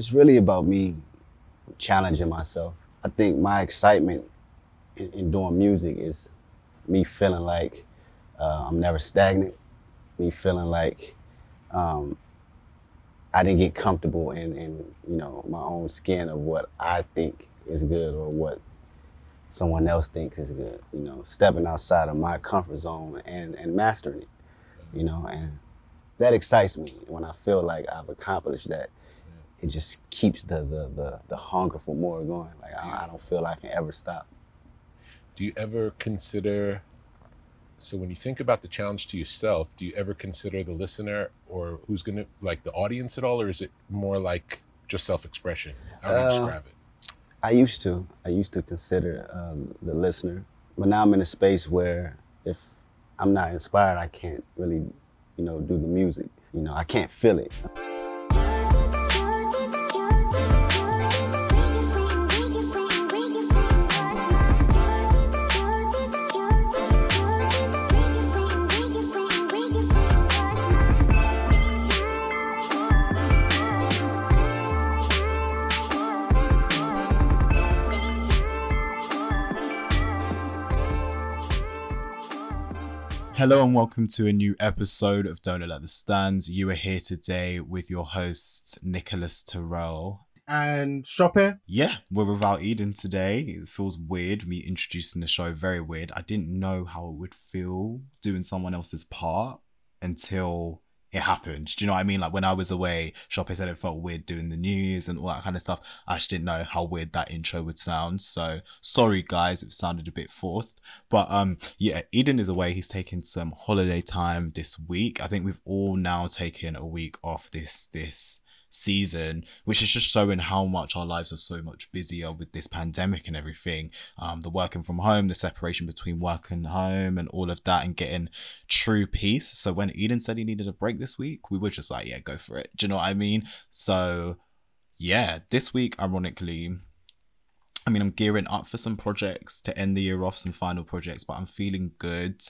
it's really about me challenging myself. I think my excitement in, in doing music is me feeling like uh, I'm never stagnant, me feeling like um, I didn't get comfortable in, in you know my own skin of what I think is good or what someone else thinks is good. You know, stepping outside of my comfort zone and and mastering it. You know, and that excites me when I feel like I've accomplished that. It just keeps the the the, the hunger for more going. Like I, I don't feel I can ever stop. Do you ever consider so when you think about the challenge to yourself, do you ever consider the listener or who's going to like the audience at all, or is it more like just self-expression? How do you Uh, describe it? I used to. I used to consider um, the listener, but now I'm in a space where if I'm not inspired, I can't really, you know, do the music. You know, I can't feel it. Hello and welcome to a new episode of Don't Alert the Stans. You are here today with your host Nicholas Terrell. and Sope. Yeah, we're without Eden today. It feels weird me introducing the show. Very weird. I didn't know how it would feel doing someone else's part until it happened. Do you know what I mean? Like when I was away, Sope said it felt weird doing the news and all that kind of stuff. I just didn't know how weird that intro would sound. So sorry guys, it sounded a bit forced. But um yeah, Eden is away. He's taking some holiday time this week. I think we've all now taken a week off this this season, which is just showing how much our lives are so much busier with this pandemic and everything. Um, the working from home, the separation between work and home, and all of that, and getting true peace. So when Eden said he needed a break this week, we were just like, yeah, go for it. Do you know what I mean? So yeah, this week, ironically, I mean, I'm gearing up for some projects to end the year off, some final projects, but I'm feeling good.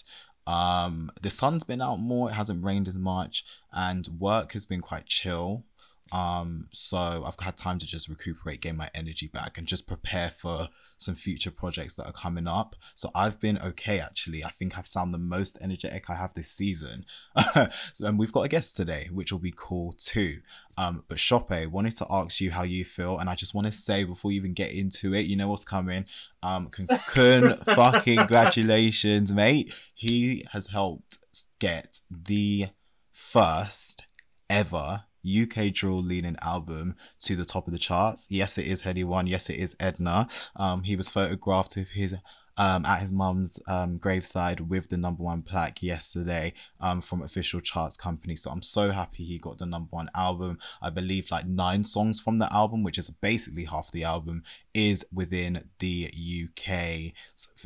Um, the sun's been out more, it hasn't rained as much, and work has been quite chill. Um, so I've had time to just recuperate, get my energy back, and just prepare for some future projects that are coming up. So I've been okay actually. I think I've sound the most energetic I have this season. so, and we've got a guest today, which will be cool too. Um, but Sope wanted to ask you how you feel, and I just want to say before we even get into it, you know what's coming. Um, con, con fucking congratulations, mate. He has helped get the first ever UK drill leaning album to the top of the charts. Yes, it is Headie One. Yes, it is Edna. Um, he was photographed with his um, at his mum's um, graveside with the number one plaque yesterday um, from official charts company. So I'm so happy he got the number one album. I believe like nine songs from the album, which is basically half the album, is within the UK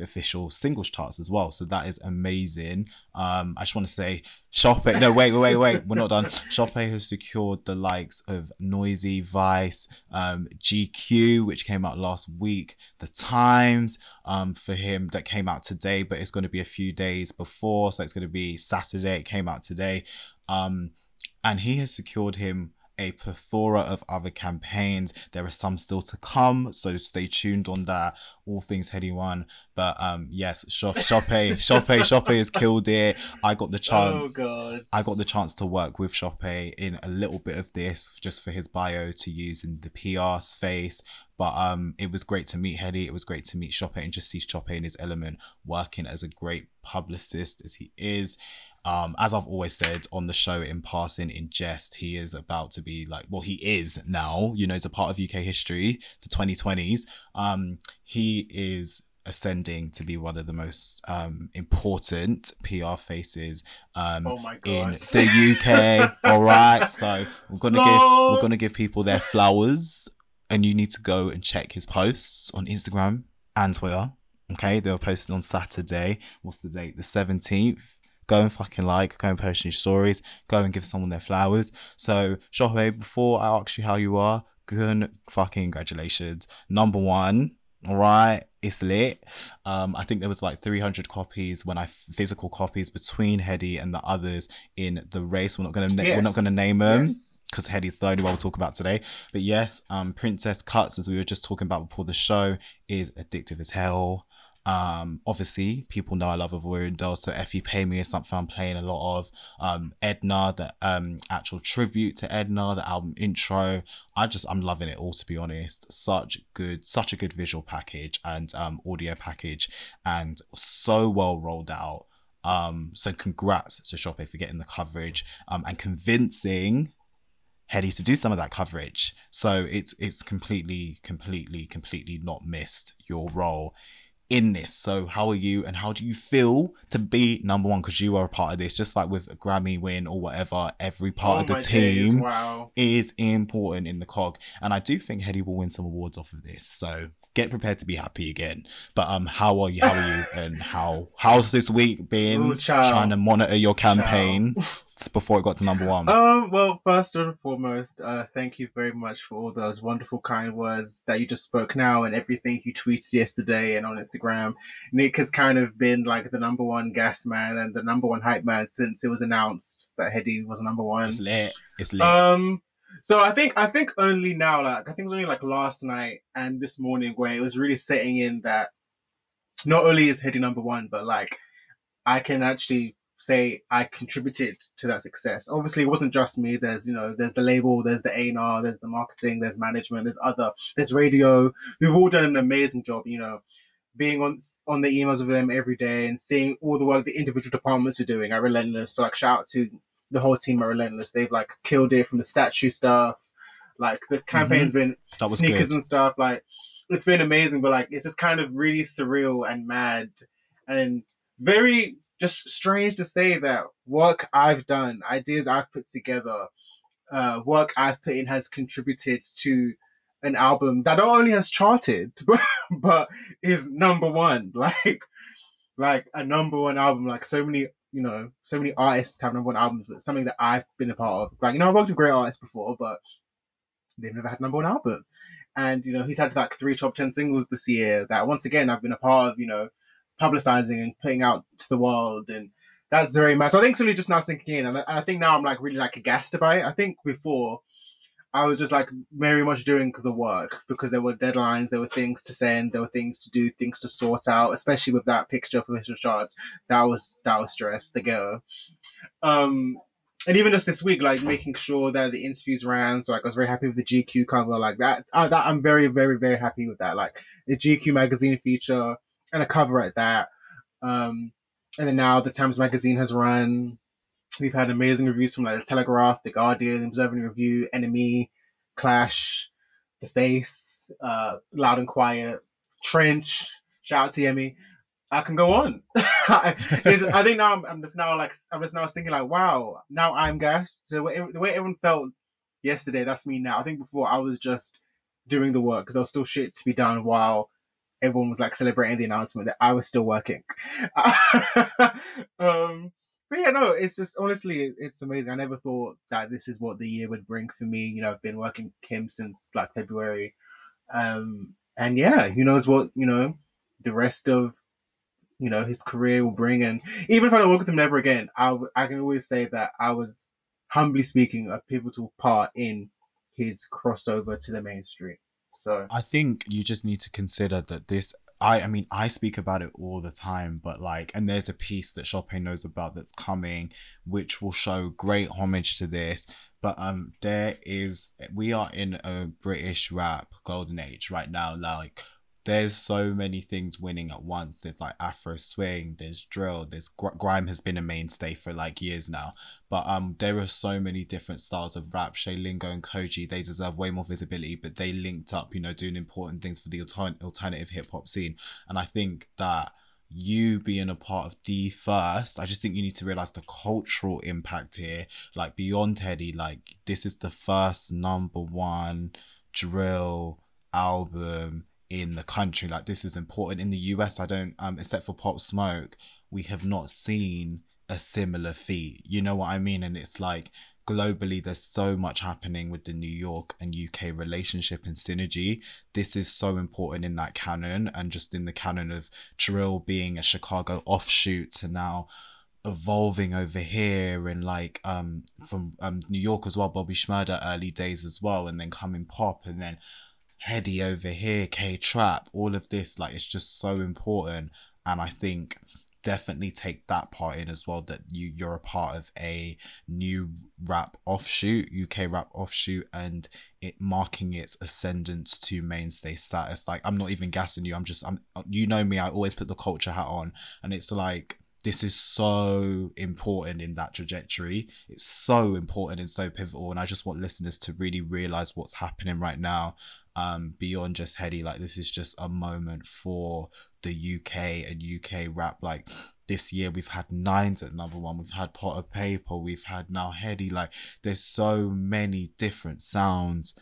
official singles charts as well. So that is amazing. Um, I just want to say, Sope. No, wait, wait, wait. We're not done. Sope has secured the likes of Noisey, Vice, um, GQ, which came out last week, The Times, um, for him that came out today, but it's going to be a few days before, so it's going to be Saturday. It came out today, um, and he has secured him a plethora of other campaigns. There are some still to come, so stay tuned on that. All things Headie One, but um, yes, Shop Sope, Sope, Sope has killed it. I got the chance. Oh god. I got the chance to work with Sope in a little bit of this just for his bio to use in the PR space. But um, it was great to meet Headie. It was great to meet Sope and just see Sope in his element, working as a great publicist as he is. Um, as I've always said on the show in passing, in jest, he is about to be like, well, he is now, you know, it's a part of UK history, the 2020s. Um, he is ascending to be one of the most um, important PR faces um, Oh in the UK. All right, so we're gonna give we're gonna give people their flowers, and you need to go and check his posts on Instagram and Twitter. Okay, they were posted on Saturday. What's the date? The seventeenth. Go and fucking like, go and post your stories, go and give someone their flowers. So, Sope, before I ask you how you are, good fucking congratulations. Number one, all right, it's lit. Um, I think there was like 300 copies when I physical copies between Headie and the others in the race. We're not gonna na- we're not gonna name them Yes. because Headie's the only one we'll talk about today. But yes, um, Princess Cuts, as we were just talking about before the show, is addictive as hell. Um, obviously, people know I love Ivorian Doll, so If You Pay Me is something I'm playing a lot of. Um, Edna, the um actual tribute to Edna, the album intro. I just I'm loving it all to be honest. Such good, such a good visual package and um audio package, and so well rolled out. Um, so congrats to Sope for getting the coverage um, and convincing Headie to do some of that coverage. So it's it's completely, completely, completely not missed your role in this. So how are you and how do you feel to be number one? Because you are a part of this, just like with a Grammy win or whatever, every part Oh of the team days, wow. is important in the cog. And I do think Headie will win some awards off of this. So get prepared to be happy again. But um how are you how are you and how how's this week been Ooh, trying to monitor your campaign before it got to number one? Um, well, first and foremost, uh, thank you very much for all those wonderful, kind words that you just spoke now and everything you tweeted yesterday and on Instagram. Nick has kind of been like the number one gas man and the number one hype man since it was announced that Headie was number one. it's lit. It's lit. Um, so I think I think only now, like I think it was only like last night and this morning where it was really setting in that not only is Headie number one, but like I can actually say I contributed to that success. Obviously, it wasn't just me. There's you know there's the label, there's the A&R, there's the marketing, there's management, there's other, there's radio. We've all done an amazing job. You know. Being on on the emails with them every day and seeing all the work the individual departments are doing at Relentless. So like shout out to the whole team are Relentless. They've like killed it from the statue stuff. Like the campaign's been that was sneakers good. and stuff. Like it's been amazing, but like it's just kind of really surreal and mad and very just strange to say that work I've done, ideas I've put together, uh, work I've put in has contributed to an album that not only has charted but, but is number one. Like like a number one album. Like so many you know, so many artists have number one albums, but something that I've been a part of. Like, you know, I've worked with great artists before, but they've never had number one album. And, you know, he's had like three top 10 singles this year that once again I've been a part of, you know, publicizing and putting out to the world. And that's very much, so I think it's really just now sinking in. And I, and I think now I'm like really like aghast about it. I think before I was just like very much doing the work because there were deadlines, there were things to send, there were things to do, things to sort out, especially with that picture for Mr. charts. That was, that was stress, the go. Um, and even just this week, like making sure that the interviews ran. So like I was very happy with the GQ cover, like that. Uh, that I'm very, very, very happy with that. Like the GQ magazine feature and a cover at that. Um, and then now the Times magazine has run. We've had amazing reviews from like the Telegraph, the Guardian, Observing Review, NME, Clash, The Face, uh, Loud and Quiet, Trench. Shout out to Yemi. I can go on. It's- I think now I'm, I'm just now like I'm just now thinking like, wow, now I'm gassed. So the way- the way everyone felt yesterday, that's me now. I think before I was just doing the work because there was still shit to be done while everyone was like celebrating the announcement that I was still working. um, but yeah, no, it's just honestly, it's amazing. I never thought that this is what the year would bring for me. You know, I've been working Kim since like February, um, and yeah, who knows what you know the rest of you know his career will bring. And even if I don't work with him never again, I I can always say that I was humbly speaking a pivotal part in his crossover to the mainstream. So I think you just need to consider that this. I, I mean, I speak about it all the time, but like, and there's a piece that Sope knows about that's coming, which will show great homage to this. But um, there is, we are in a British rap golden age right now. Like, there's so many things winning at once. There's like Afro swing, there's drill, there's gr- grime has been a mainstay for like years now. But um, there are so many different styles of rap. Shay Lingo and Koji, they deserve way more visibility, but they linked up, you know, doing important things for the altern- alternative hip hop scene. And I think that you being a part of the first, I just think you need to realize the cultural impact here. Like beyond Headie, like this is the first number one drill album in the country. Like this is important in the US. I don't, um, except for Pop Smoke, we have not seen a similar feat. You know what I mean? And it's like globally, there's so much happening with the New York and UK relationship and synergy. This is so important in that canon and just in the canon of drill being a Chicago offshoot to now evolving over here and like um from um New York as well, Bobby Shmurda early days as well, and then coming pop and then Headie over here, K Trap, all of this, like it's just so important. And I think definitely take that part in as well that you you're a part of a new rap offshoot uk rap offshoot and it marking its ascendance to mainstay status like i'm not even gassing you i'm just i'm you know me i always put the culture hat on and it's like this is so important in that trajectory. It's so important and so pivotal. And I just want listeners to really realize what's happening right now um, beyond just Headie. Like, this is just a moment for the UK and UK rap. Like, this year we've had Nines at number one, we've had Potter Payper, we've had now Headie. Like, there's so many different sounds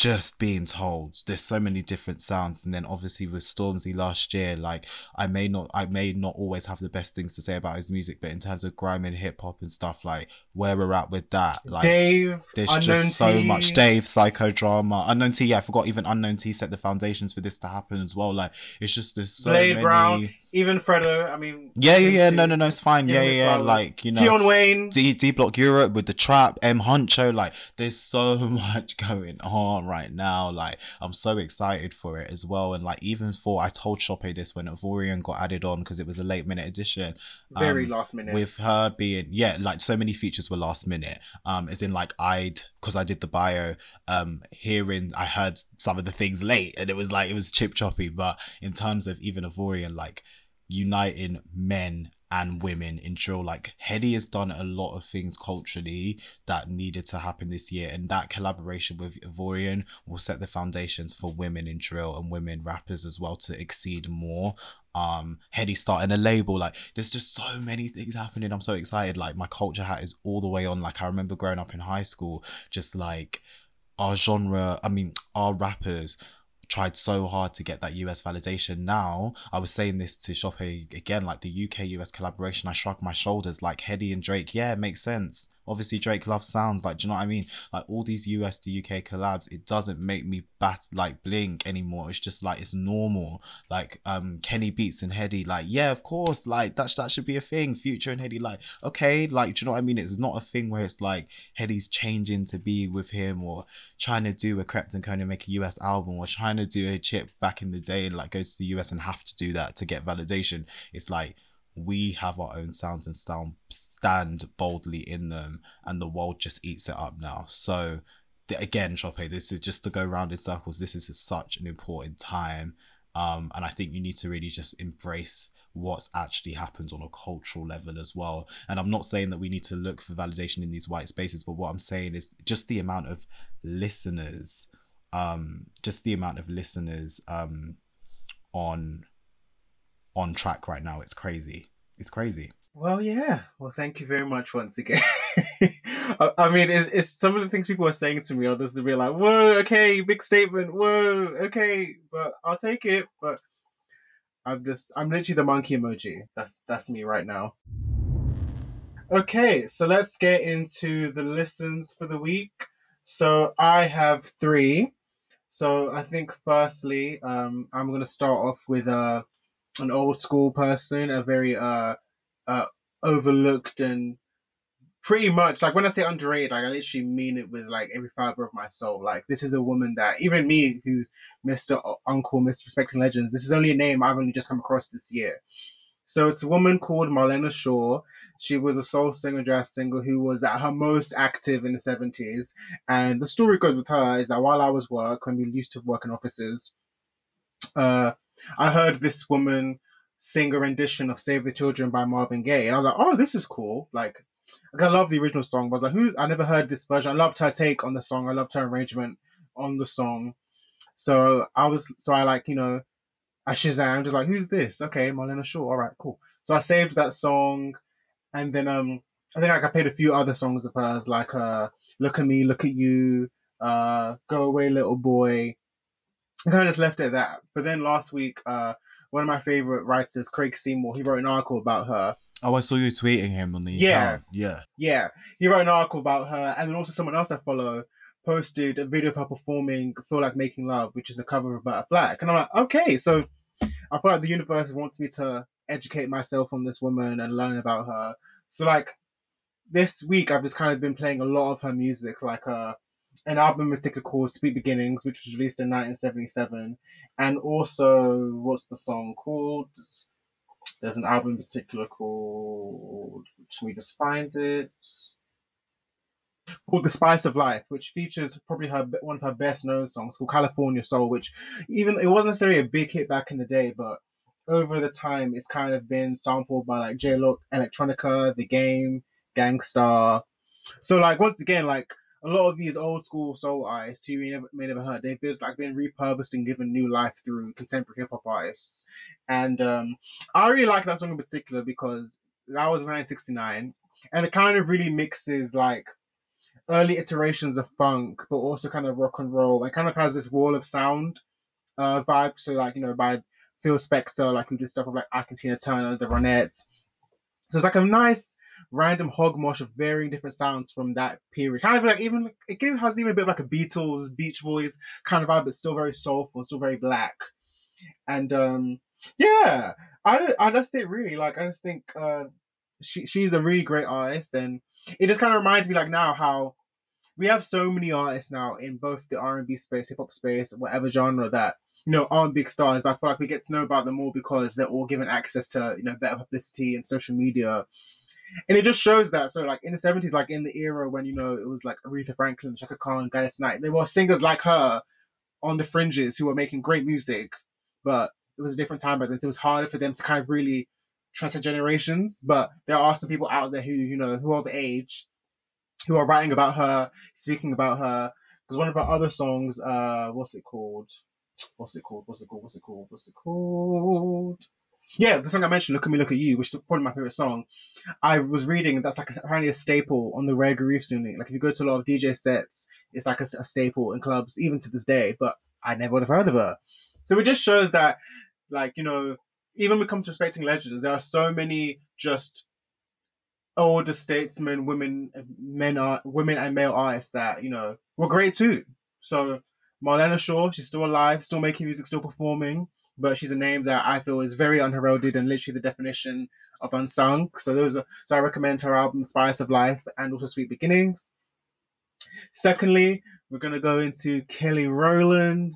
just being told. There's so many different sounds. And then obviously with stormzy last year like i may not i may not always have the best things to say about his music but in terms of grime and hip-hop and stuff like where we're at with that like Dave, there's Unknown just so much. Dave psychodrama unknown t yeah i forgot even unknown t set the foundations for this to happen as well. Like it's just there's so Blade many Brown, even Fredo. I mean, yeah yeah yeah. No no no it's fine. yeah yeah yeah like you know Tion Wayne. D D Block Europe with the trap, M Huncho, like there's so much going on right now. Like I'm so excited for it as well. And like even for I told Sope this when Ivorian got added on because it was a late minute edition. very um, last minute. With her being yeah, like so many features were last minute. Um, as in like I'd because I did the bio, um, hearing I heard some of the things late and it was like it was chip choppy. But in terms of even Ivorian, like uniting men and women in drill. Like Headie has done a lot of things culturally that needed to happen this year, and that collaboration with Ivorian will set the foundations for women in drill and women rappers as well to exceed more. Um, Headie starting a label, like there's just so many things happening. I'm so excited. Like my culture hat is all the way on. Like I remember growing up in high school, just like our genre, I mean, our rappers tried so hard to get that US validation. Now, I was saying this to Sope again, like the UK US collaboration, I shrug my shoulders, like Headie and Drake, yeah, it makes sense. Obviously, Drake loves sounds, like, do you know what I mean? Like, all these US to UK collabs, it doesn't make me bat, like, blink anymore. It's just like, it's normal. Like, um, Kenny Beats and Headie, like, yeah, of course, like, that, that should be a thing. Future and Headie, like, okay, like, do you know what I mean? It's not a thing where it's like Headie's changing to be with him or trying to do a Cone and make a US album or trying to do a chip back in the day and like go to the US and have to do that to get validation. It's like we have our own sounds and sound stand boldly in them and the world just eats it up now. So again, Sope, this is just to go round in circles. This is such an important time. Um, and I think you need to really just embrace what's actually happened on a cultural level as well. And I'm not saying that we need to look for validation in these white spaces, but what I'm saying is just the amount of listeners, um, just the amount of listeners um, on on track right now. It's crazy. It's crazy. Well, yeah. Well, thank you very much once again. I, I mean, it's, it's some of the things people are saying to me. I'll just be like, "Whoa, okay, big statement. Whoa, okay, but I'll take it." But I'm just, I'm literally the monkey emoji. That's that's me right now. Okay, so let's get into the listens for the week. So I have three. So I think firstly, um, I'm gonna start off with uh, an old school person, a very uh, uh, overlooked and pretty much like when I say underrated, like I literally mean it with like every fiber of my soul. Like this is a woman that even me, who's Mister Uncle, Mister Respecting Legends, this is only a name I've only just come across this year. So it's a woman called Marlena Shaw. She was a soul singer, jazz singer who was at her most active in the 70s. And the story goes with her is that while I was work, when we used to work in offices, uh, I heard this woman sing a rendition of Save the Children by Marvin Gaye. And I was like, oh, this is cool. Like, like, I love the original song, but I was like, who's, I never heard this version. I loved her take on the song. I loved her arrangement on the song. So I was, so I like, you know, I Shazam, just like, who's this? Okay, Marlena Shaw. All right, cool. So I saved that song, and then um, I think like, I played a few other songs of hers, like uh, "Look at Me, Look at You," uh, "Go Away, Little Boy." I kind of just left it at that. But then last week, uh, one of my favorite writers, Craig Seymour, he wrote an article about her. Oh, I saw you tweeting him on the Yeah. account. Yeah. Yeah, he wrote an article about her, and then also someone else I follow posted a video of her performing "Feel Like Making Love," which is a cover of Flack, and I'm like, okay, so I feel like the universe wants me to educate myself on this woman and learn about her. So like this week, I've just kind of been playing a lot of her music, like uh, an album in particular called Sweet Beginnings, which was released in 1977, and also what's the song called? There's an album in particular called. Let me just find it called "The Spice of Life," which features probably her one of her best known songs called "California Soul," which even it wasn't necessarily a big hit back in the day, but over the time it's kind of been sampled by like J Lo Electronica, The Game, Gang Starr. So like once again, like a lot of these old school soul artists who you never, may never heard, they've been like been repurposed and given new life through contemporary hip hop artists. And um, I really like that song in particular because that was 1969, and it kind of really mixes like early iterations of funk, but also kind of rock and roll. It kind of has this wall of sound uh, vibe. So like you know by Phil Spector, like who did stuff with like Ike and Tina Turner, the Ronettes. So it's like a nice random hogmosh of varying different sounds from that period. Kind of like even it even has even a bit of like a Beatles, Beach Boys kind of vibe, but still very soulful, still very black. And um yeah, I I just it really like I just think uh she she's a really great artist and it just kind of reminds me like now how we have so many artists now in both the R and B space, hip hop space, whatever genre that you know aren't big stars, but I feel like we get to know about them more because they're all given access to you know better publicity and social media, and it just shows that. So like in the seventies, like in the era when you know it was like Aretha Franklin, Chaka Khan, Gladys Knight, there were singers like her on the fringes who were making great music, but it was a different time back then. It was harder for them to kind of really transcend generations. But there are some people out there who you know who are of age who are writing about her, speaking about her. Because one of her other songs, uh, what's it called? What's it called? What's it called? What's it called? What's it called? Yeah, the song I mentioned, "Look at Me, Look at You," which is probably my favorite song. I was reading that's like apparently a staple on the Rare Groove unit. Like if you go to a lot of DJ sets, it's like a, a staple in clubs even to this day. But I never would have heard of her. So it just shows that, like you know, even when it comes to respecting legends, there are so many just older statesmen, women, men are women and male artists that you know were great too. So Marlena Shaw, she's still alive, still making music, still performing, but she's a name that I feel is very unheralded and literally the definition of unsung. So those are, so I recommend her album The Spice of Life and also Sweet Beginnings. Secondly, we're gonna go into Kelly Rowland.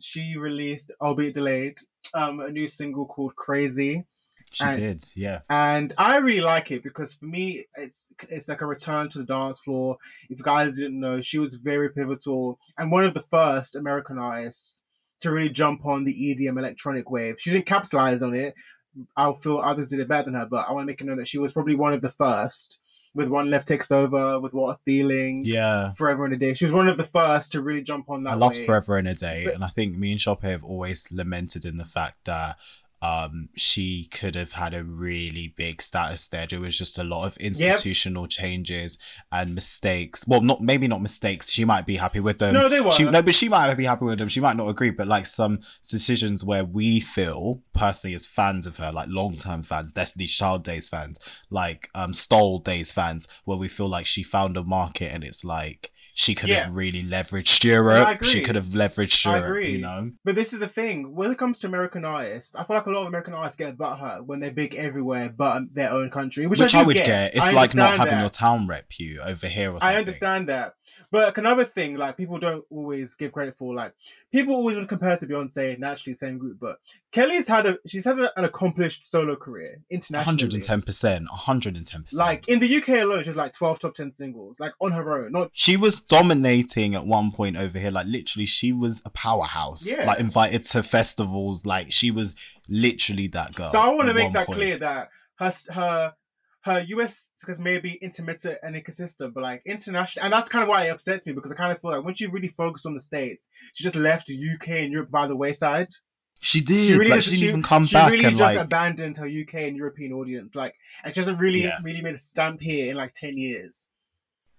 She released, albeit delayed, um, a new single called Crazy. She And- did, yeah. and I really like it because for me, it's it's like a return to the dance floor. If you guys didn't know, she was very pivotal and one of the first American artists to really jump on the EDM electronic wave. She didn't capitalize on it. I'll feel others did it better than her, but I want to make it known that she was probably one of the first. With When Love Takes Over, with What a Feeling, Yeah. Forever in a Day. She was one of the first to really jump on that. I loved wave. Forever in a Day, Spe- and I think me and Sope have always lamented in the fact that um she could have had a really big status there. There was just a lot of institutional changes and mistakes. Well, not maybe not mistakes. She might be happy with them. No, they were. She, no, but she might be happy with them. She might not agree, but like some decisions where we feel personally as fans of her, like long term fans, Destiny's Child Days fans, like um Stole Days fans, where we feel like she found a market and it's like she could Yeah. have really leveraged Europe. agree. She could have leveraged Europe, you know? But this is the thing. When it comes to American artists, I feel like a lot of American artists get butthurt when they're big everywhere but their own country, which, Which, I, I, would get. get. It's I like not having that. your town rep you over here or something. I understand that. But another thing, like people don't always give credit for, like people always would compare to Beyonce, naturally same group, but Kelly's had a she's had a, an accomplished solo career internationally. 110%. 110%. Like in the UK alone, she's like twelve top ten singles, like on her own. Not she was dominating at one point over here. Like literally, she was a powerhouse. Yeah. Like invited to festivals. Like she was literally that girl. So I want to make that point. clear that her her her US because maybe intermittent and inconsistent, but like international, and that's kind of why it upsets me because I kind of feel like when she really focused on the states, she just left UK and Europe by the wayside. She did. like just- she didn't even come she back really and just like. abandoned her UK and European audience. Like, and she hasn't really Yeah. really made a stamp here in like ten years.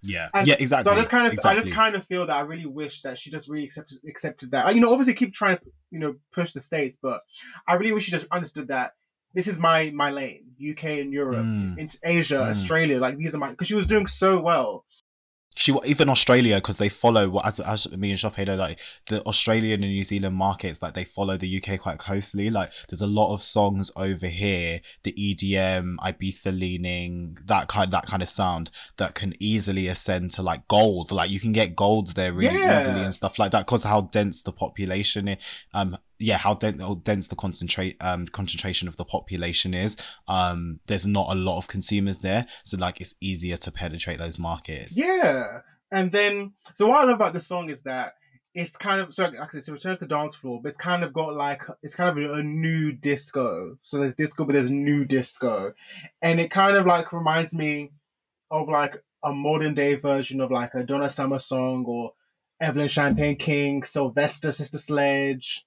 Yeah. And Yeah. Exactly. So I just kind of, exactly. I just kind of feel that I really wish that she just really accepted accepted that. You know, obviously keep trying to you know push the states, but I really wish she just understood that this is my my lane, UK and Europe, Mm. into Asia, Mm. Australia. Like these are my because she was doing so well. She even Australia because they follow what as, as me and Sope know like the Australian and New Zealand markets like they follow the UK quite closely like there's a lot of songs over here the EDM Ibiza leaning that kind that kind of sound that can easily ascend to like gold like you can get gold there really Yeah. easily and stuff like that because how dense the population is um yeah how dense, the concentrate um concentration of the population is um there's not a lot of consumers there so like it's easier to penetrate those markets Yeah. And then, so what I love about this song is that it's kind of, so like it's a return to the dance floor, but it's kind of got like, it's kind of a new disco. So there's disco, but there's new disco. And it kind of like reminds me of like a modern day version of like a Donna Summer song or Evelyn Champagne King, Sylvester Sister Sledge.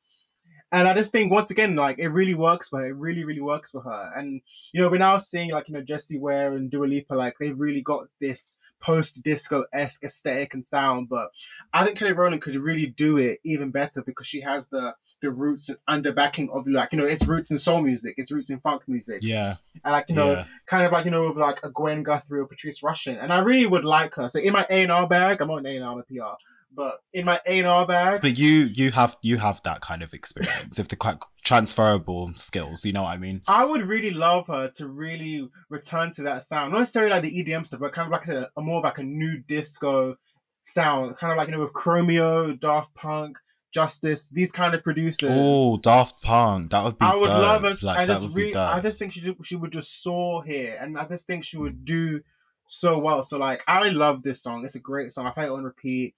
And I just think once again, like it really works for her. It really, really works for her. And you know, we're now seeing like you know Jessie Ware and Dua Lipa, like they've really got this post disco esque aesthetic and sound. But I think Kelly Rowland could really do it even better because she has the the roots and under backing of like you know its roots in soul music, its roots in funk music, yeah and like you know yeah kind of like you know with like a Gwen Guthrie or Patrice Rushen. And I really would like her. So in my A and R bag, I'm on A and R, PR. But in my A and R bag, but you you have you have that kind of experience if the quite transferable skills you know what i mean I would really love her to really return to that sound. Not necessarily like the EDM stuff, but kind of like I said, a more of like a new disco sound. Kind of like, you know, with Chromeo, Daft Punk, Justice, these kind of producers. oh daft punk that would be I would dope. love her. like, I just really. I just think she she would just soar here, and I just think she would mm. do so well. So like, I love this song. It's a great song. I play it on repeat.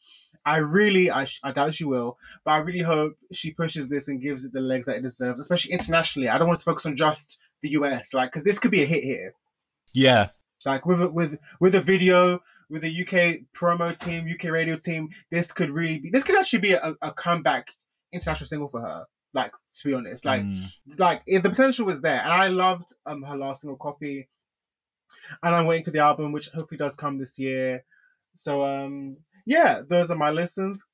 I really, I, sh- I doubt she will, but I really hope she pushes this and gives it the legs that it deserves, especially internationally. I don't want to focus on just the US, like, because this could be a hit here. yeah Like with a, with with a video, with a UK promo team, UK radio team, this could really be. This could actually be a, a comeback international single for her. Like to be honest, like Mm. like it, the potential was there, and I loved um her last single, Coffee, and I'm waiting for the album, which hopefully does come this year. So um yeah, those are my listens.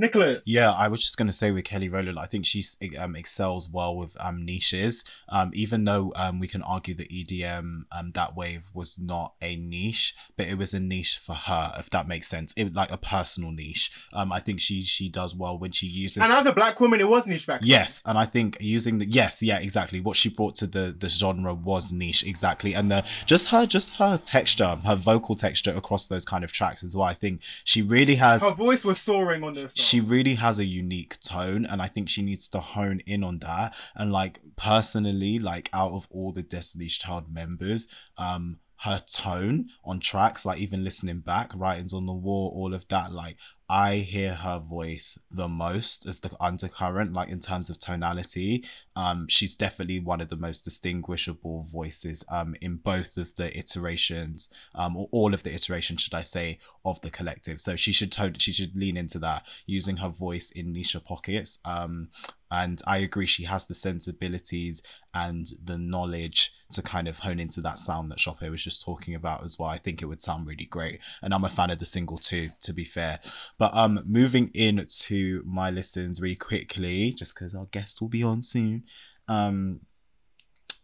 Nicholas, Yeah, I was just gonna say with Kelly Rowland, I think she um, excels well with um, niches. Um, even though um, we can argue that EDM um, that wave was not a niche, but it was a niche for her, if that makes sense. It like a personal niche. Um, I think she she does well when she uses. and as a black woman, it was niche back. then. Yes, and I think using the yes, yeah, exactly. What she brought to the the genre was niche, exactly, and the just her just her texture, her vocal texture across those kind of tracks is why I think she really has. her voice was soaring on this. She really has a unique tone, and I think she needs to hone in on that. And like personally, like out of all the Destiny's Child members, um, her tone on tracks, like even listening back, writings on the wall, all of that, like I hear her voice the most as the undercurrent, like in terms of tonality. Um, she's definitely one of the most distinguishable voices um in both of the iterations, um, or all of the iterations, should I say, of the collective. So she should tone, she should lean into that, using her voice in niche pockets. Um, and I agree, she has the sensibilities and the knowledge to kind of hone into that sound that Sope was just talking about as well. I think it would sound really great, and I'm a fan of the single too, to be fair. But um, moving into my listens really quickly, just because our guest will be on soon. Um,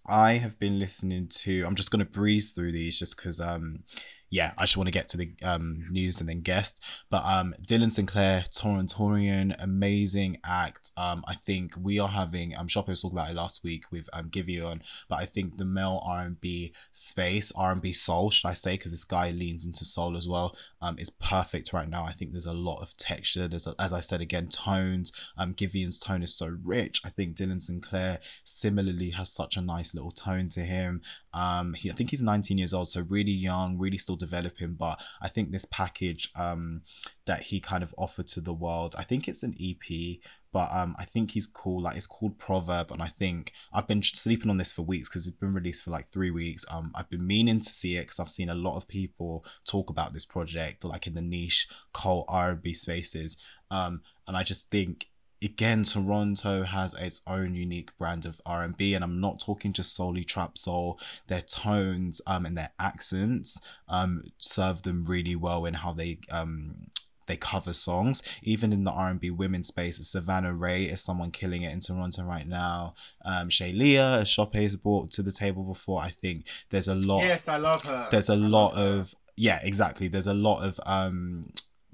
I have been listening to. I'm just gonna breeze through these, just because um, yeah, I just want to get to the um news and then guest. But um, Dylan Sinclair, Torontorian, amazing act. Um, I think we are having. Um, Sope was talking about it last week with um Giveon, but I think the male R and B space, R and B soul, should I say, because this guy leans into soul as well. Um, is perfect right now. I think there's a lot of texture. There's, a, as I said again, tones. Um, Giveon's tone is so rich. I think Dylan Sinclair similarly has such a nice little tone to him. Um, he, I think he's 19 years old, so really young, really still developing. But I think this package um, that he kind of offered to the world, I think it's an EP, but um, I think he's cool. Like it's called Proverb, and I think I've been sleeping on this for weeks because it's been released for like three weeks. Um, I've been meaning to see it because I've seen a lot of people talk about this project, like in the niche cult R&B spaces. Um, and I just think again toronto has its own unique brand of r&b and i'm not talking just solely trap soul their tones um and their accents um serve them really well in how they um they cover songs even in the r&b women space savannah ray is someone killing it in toronto right now um shay leah as Sope has brought to the table before i think there's a lot Yes, I love her. there's a I lot of yeah, exactly. There's a lot of um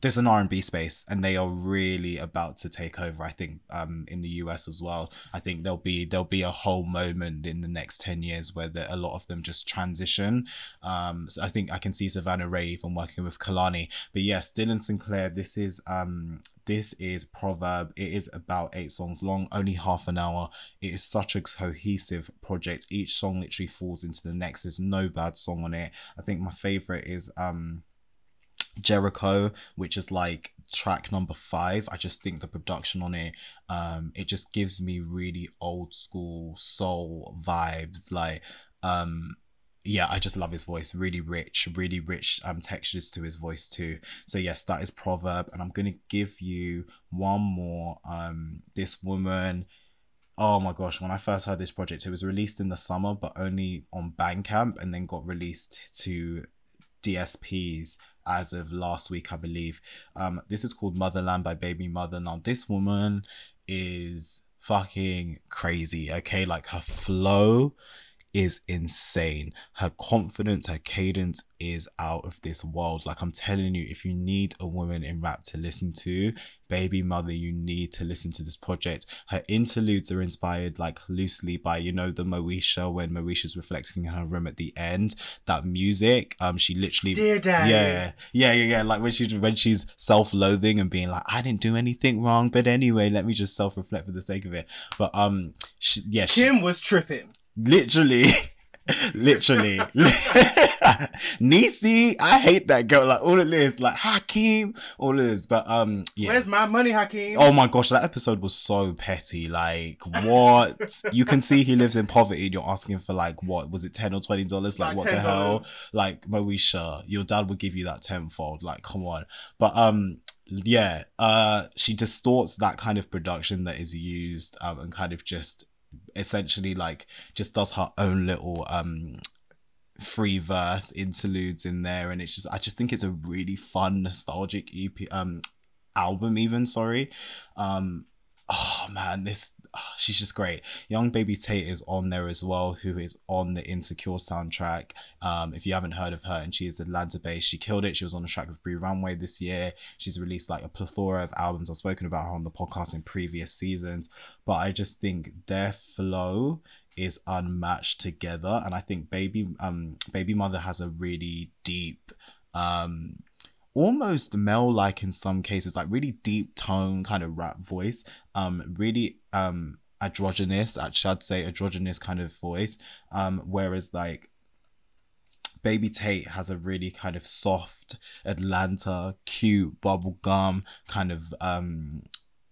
there's an R&B space and they are really about to take over I think um in the US as well I think there'll be there'll be a whole moment in the next 10 years where the, a lot of them just transition um so I think I can see Savannah Ray even working with Kehlani but yes Dylan Sinclair this is um this is Proverb. It is about eight songs long, only half an hour. It is such a cohesive project. Each song literally falls into the next. There's no bad song on it. I think my favorite is um Jericho, which is like track number five. I just think the production on it, um, it just gives me really old school soul vibes. Like, um, yeah, I just love his voice. Really rich, really rich um textures to his voice too. So yes, that is Proverb, and I'm gonna give you one more. Um, this woman. Oh my gosh, when I first heard this project, it was released in the summer, but only on Bandcamp and then got released to DSPs as of last week, I believe. Um, this is called Muthaland by Bbymutha. Now, this woman is fucking crazy, okay? Like her flow is insane. Her confidence, her cadence is out of this world. Like I'm telling you, if you need a woman in rap to listen to, Bbymutha, you need to listen to this project. Her interludes are inspired like loosely by, you know, the Moesha when Moesha's reflecting in her room at the end. That music, um, she literally Dear Daddy. Yeah, yeah, yeah, yeah. Like when she when she's self-loathing and being like, I didn't do anything wrong, but anyway, let me just self-reflect for the sake of it. But um, she, yeah, she, Kim was tripping. Literally literally Nisi, I hate that girl. Like all of this, like Hakeem, all of this. But um yeah. Where's my money, Hakeem? Oh my gosh, that episode was so petty. Like, what? you can see he lives in poverty and you're asking for like what was it, ten or twenty dollars? Like, Like what the hell? Like Moesha, your dad would give you that tenfold. Like, come on. But um yeah, uh she distorts that kind of production that is used um and kind of just essentially like just does her own little um free verse interludes in there. And it's just I just think it's a really fun nostalgic EP um album even sorry. Um oh man this she's just great. Young baby tate is on there as well who is on the insecure soundtrack. Um if you haven't heard of her and she is atlanta based she killed it. She was on the track with Bree runway this year. She's released like a plethora of albums. I've spoken about her on the podcast in previous seasons but i just think their flow is unmatched together and i think baby um Bbymutha has a really deep um almost male like in some cases like really deep tone kind of rap voice. Um really um androgynous actually i'd say androgynous kind of voice. Um whereas like baby tate has a really kind of soft atlanta cute bubblegum kind of um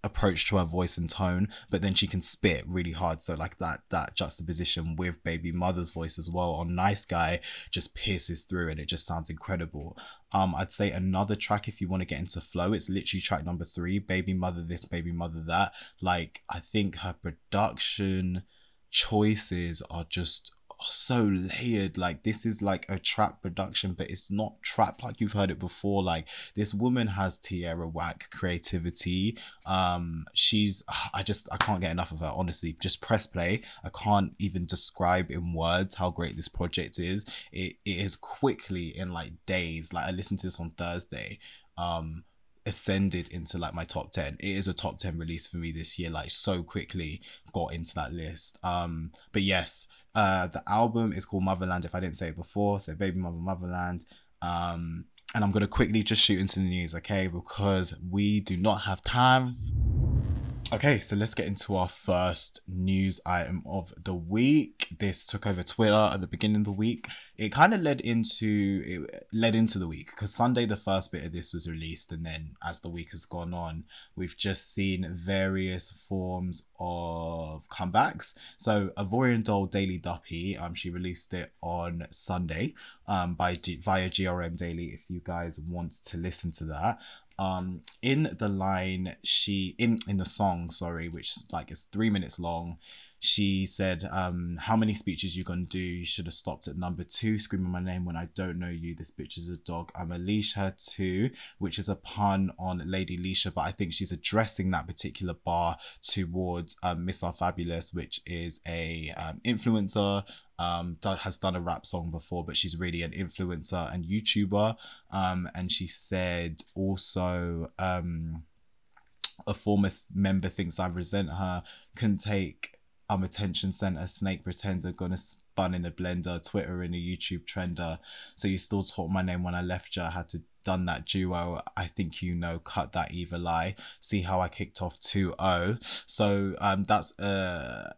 approach to her voice and tone but then she can spit really hard. So like that that juxtaposition with Bbymutha's voice as well on nice guy just pierces through and it just sounds incredible. Um i'd say another track if you want to get into flow it's literally track number three baby mother this baby mother that. Like i think her production choices are just so layered like this is like a trap production but it's not trap like you've heard it before. Like this woman has Tierra Whack creativity. Um she's I just I can't get enough of her honestly. Just press play. I can't even describe in words how great this project is. It, it is quickly in like days like I listened to this on Thursday um ascended into like my top 10 it is a top 10 release for me this year like so quickly got into that list. Um but yes uh the album is called Muthaland if i didn't say it before. So baby mother Muthaland. Um and i'm gonna quickly just shoot into the news okay? Because we do not have time Okay, so let's get into our first news item of the week. This took over Twitter at the beginning of the week. It kind of led into it led into the week because Sunday the first bit of this was released, and then as the week has gone on, we've just seen various forms of comebacks. So Ivorian Doll Daily Duppy, um, she released it on Sunday, um, by via GRM Daily. If you guys want to listen to that, um in the line she in in the song sorry which like is three minutes long she said um how many speeches you gonna do? You should have stopped at number two screaming my name when i don't know you. This bitch is a dog. I'm a leisha too which is a pun on Lady Leshurr but i think she's addressing that particular bar towards um Miss Rfabulous which is a um, influencer um, has done a rap song before, but she's really an influencer and YouTuber. Um, and she said also um, a former th- member thinks I resent her, can take. I'm attention center, snake pretender, gonna spun in a blender, Twitter in a YouTube trender. So you still taught my name when I left you. I had to done that duo. I think you know, cut that evil eye. See how I kicked off 2-0. So um, that's uh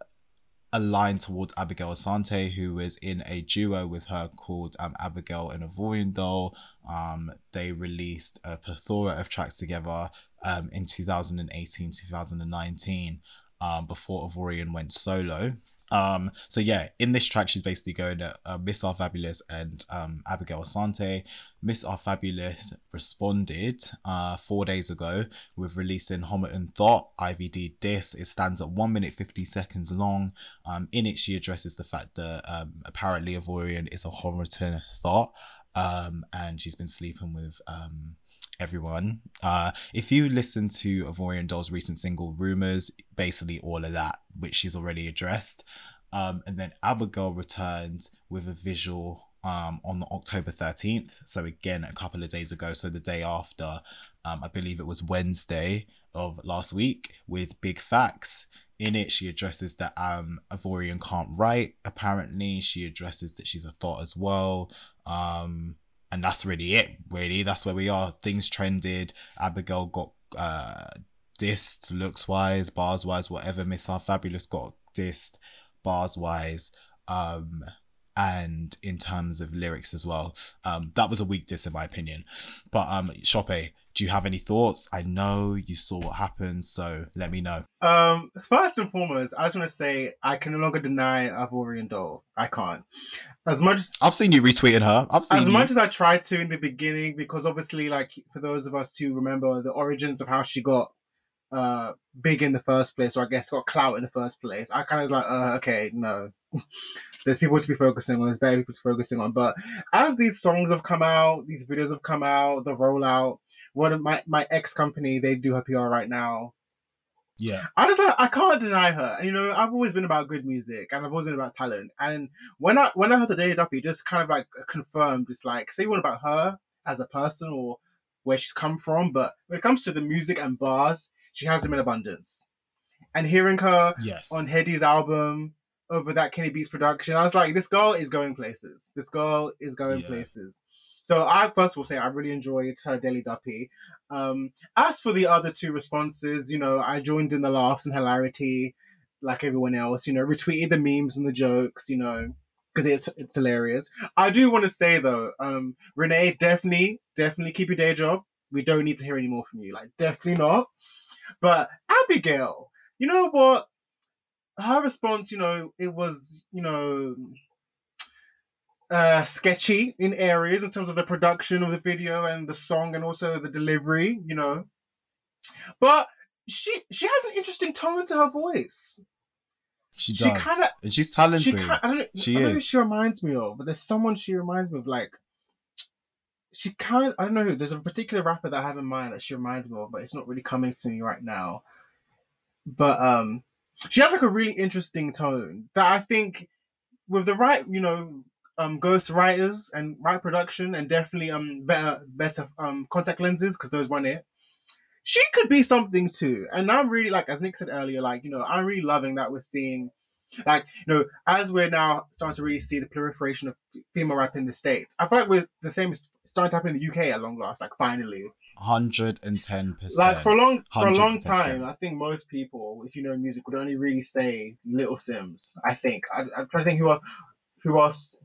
a line towards Abigail Asante, who is in a duo with her called um, Abigail and Ivorian Doll. Um, they released a plethora of tracks together um, in 2018, 2019, um, before Ivorian went solo. Um, so yeah, in this track, she's basically going at uh, Miss Rfabulous and um, Abigail Asante. Miss Rfabulous responded uh, four days ago with releasing Homerton Thought IVD disc. It stands at one minute fifty seconds long. Um, in it, she addresses the fact that um, apparently Ivorian is a Homerton Thought, um, and she's been sleeping with um everyone. Uh, if you listen to Ivorian Doll's recent single Rumors, basically all of that, which she's already addressed. Um, and then Abigail returned with a visual um, on October 13th. So again, a couple of days ago. So the day after, um, I believe it was Wednesday of last week with Big Facts. In it, she addresses that um, Ivorian can't write. Apparently, she addresses that she's a thought as well. Um, and that's really it really. That's where we are. Things trended. Abigail got uh dissed looks wise bars wise whatever. Miss Rfabulous got dissed bars wise um and in terms of lyrics as well um that was a weak diss in my opinion but um Sope do you have any thoughts i know you saw what happened so let me know Um, first and foremost, I just want to say I can no longer deny Ivorian Doll. I can't. As much as i've seen you retweeting her i've seen as you. much as I tried to in the beginning, because obviously, like for those of us who remember the origins of how she got uh big in the first place, or I guess got clout in the first place, I kind of was like, uh, okay, no. There's people to be focusing on, there's better people to be focusing on. But as these songs have come out, these videos have come out, the rollout, one of my, my ex company, they do her PR right now. yeah I just like I can't deny her. You know, I've always been about good music and I've always been about talent. And when I when I heard the Daily Duppy, it just kind of like confirmed it's like say one about her as a person or where she's come from, but when it comes to the music and bars, she has them in abundance. And hearing her yes on Headie's album over that Kenny Beats production, I was like, this girl is going places. This girl is going Yeah. places. So I first will say I really enjoyed her Daily Duppy. Um, as for the other two responses, you know, I joined in the laughs and hilarity, like everyone else. You know, retweeted the memes and the jokes. You know, because it's it's hilarious. I do want to say though, um, Renee, definitely, definitely keep your day job. We don't need to hear any more from you. Like, definitely not. But Abigail, you know what? Her response, you know, it was, you know, uh, sketchy in areas in terms of the production of the video and the song and also the delivery, you know. But she she has an interesting tone to her voice. she she does kinda- and she's She talented kind I don't, know- she I don't know who is she reminds me of, but there's someone she reminds me of. Like she kind I don't know. Who. There's a particular rapper that I have in mind that she reminds me of, but it's not really coming to me right now. But um, she has like a really interesting tone that I think with the right, you know, um, ghost writers and right production and definitely um better better um contact lenses because those one it. She could be something too, and I'm really like as Nick said earlier, like you know, I'm really loving that we're seeing like you know as we're now starting to really see the proliferation of female rap in the states i feel like we're the same is starting to happen in the uk at long last like finally 110% like for a long for a long time i think most people if you know music would only really say Little Simz i think. I, i'm trying to think who are who else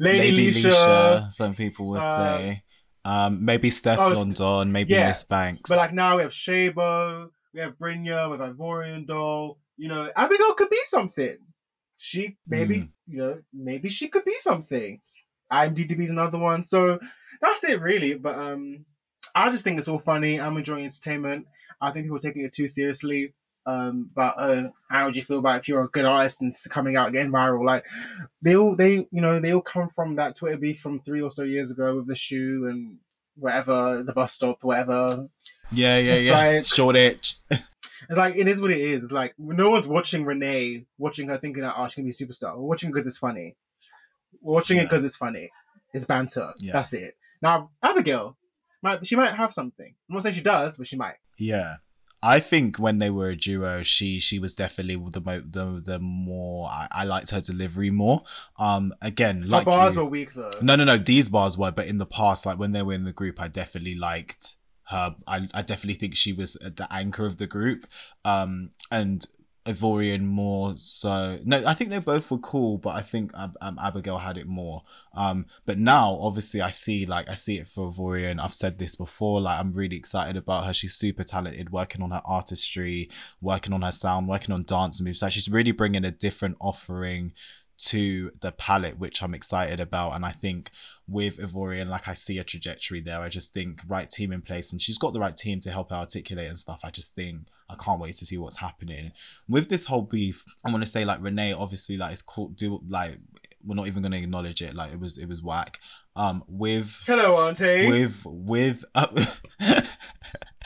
lady, Lady Leshurr, Leshurr, some people would uh, say. Um, maybe Steph oh, London, maybe yeah, Miss Banks. but like now we have Shaybo we have Brynja, we have ivorian doll you know abigail could be something. She maybe Mm. you know maybe she could be something. IAMDDB is another one. So that's it really. But um i just think it's all funny i'm enjoying entertainment i think people are taking it too seriously um but uh, how would you feel about if you're a good artist and it's coming out getting viral like they all they you know they all come from that twitter beef from three or so years ago with the shoe and whatever the bus stop whatever yeah, yeah, it's yeah. like- Shoreditch. it's like it is what it is. It's like no one's watching Renee, watching her thinking that oh she can be a superstar. We're watching because it's funny. watching it because it's funny. It's banter. Yeah. That's it. Now Abigail might she might have something. I'm not saying she does, but she might. Yeah. I think when they were a duo, she she was definitely the mo- the the more I, I liked her delivery more. Um, again, Her like bars you- were weak though. No, no, no. These bars were, but in the past, like when they were in the group, I definitely liked her. I, I definitely think she was at the anchor of the group. Um, and Ivorian more so. No, I think they both were cool, but I think um, Abigail had it more. Um, but now obviously I see like I see it for Ivorian. I've said this before. Like I'm really excited about her. She's super talented, working on her artistry, working on her sound, working on dance moves. Like she's really bringing a different offering to the palette, which I'm excited about. And I think with Ivorian, like I see a trajectory there. I just think right team in place, and she's got the right team to help her articulate and stuff. I just think I can't wait to see what's happening with this whole beef. I'm gonna say like Renee, obviously, like it's cool. Do like we're not even gonna acknowledge it. Like it was it was whack. Um, with Hello, Auntie. with with uh,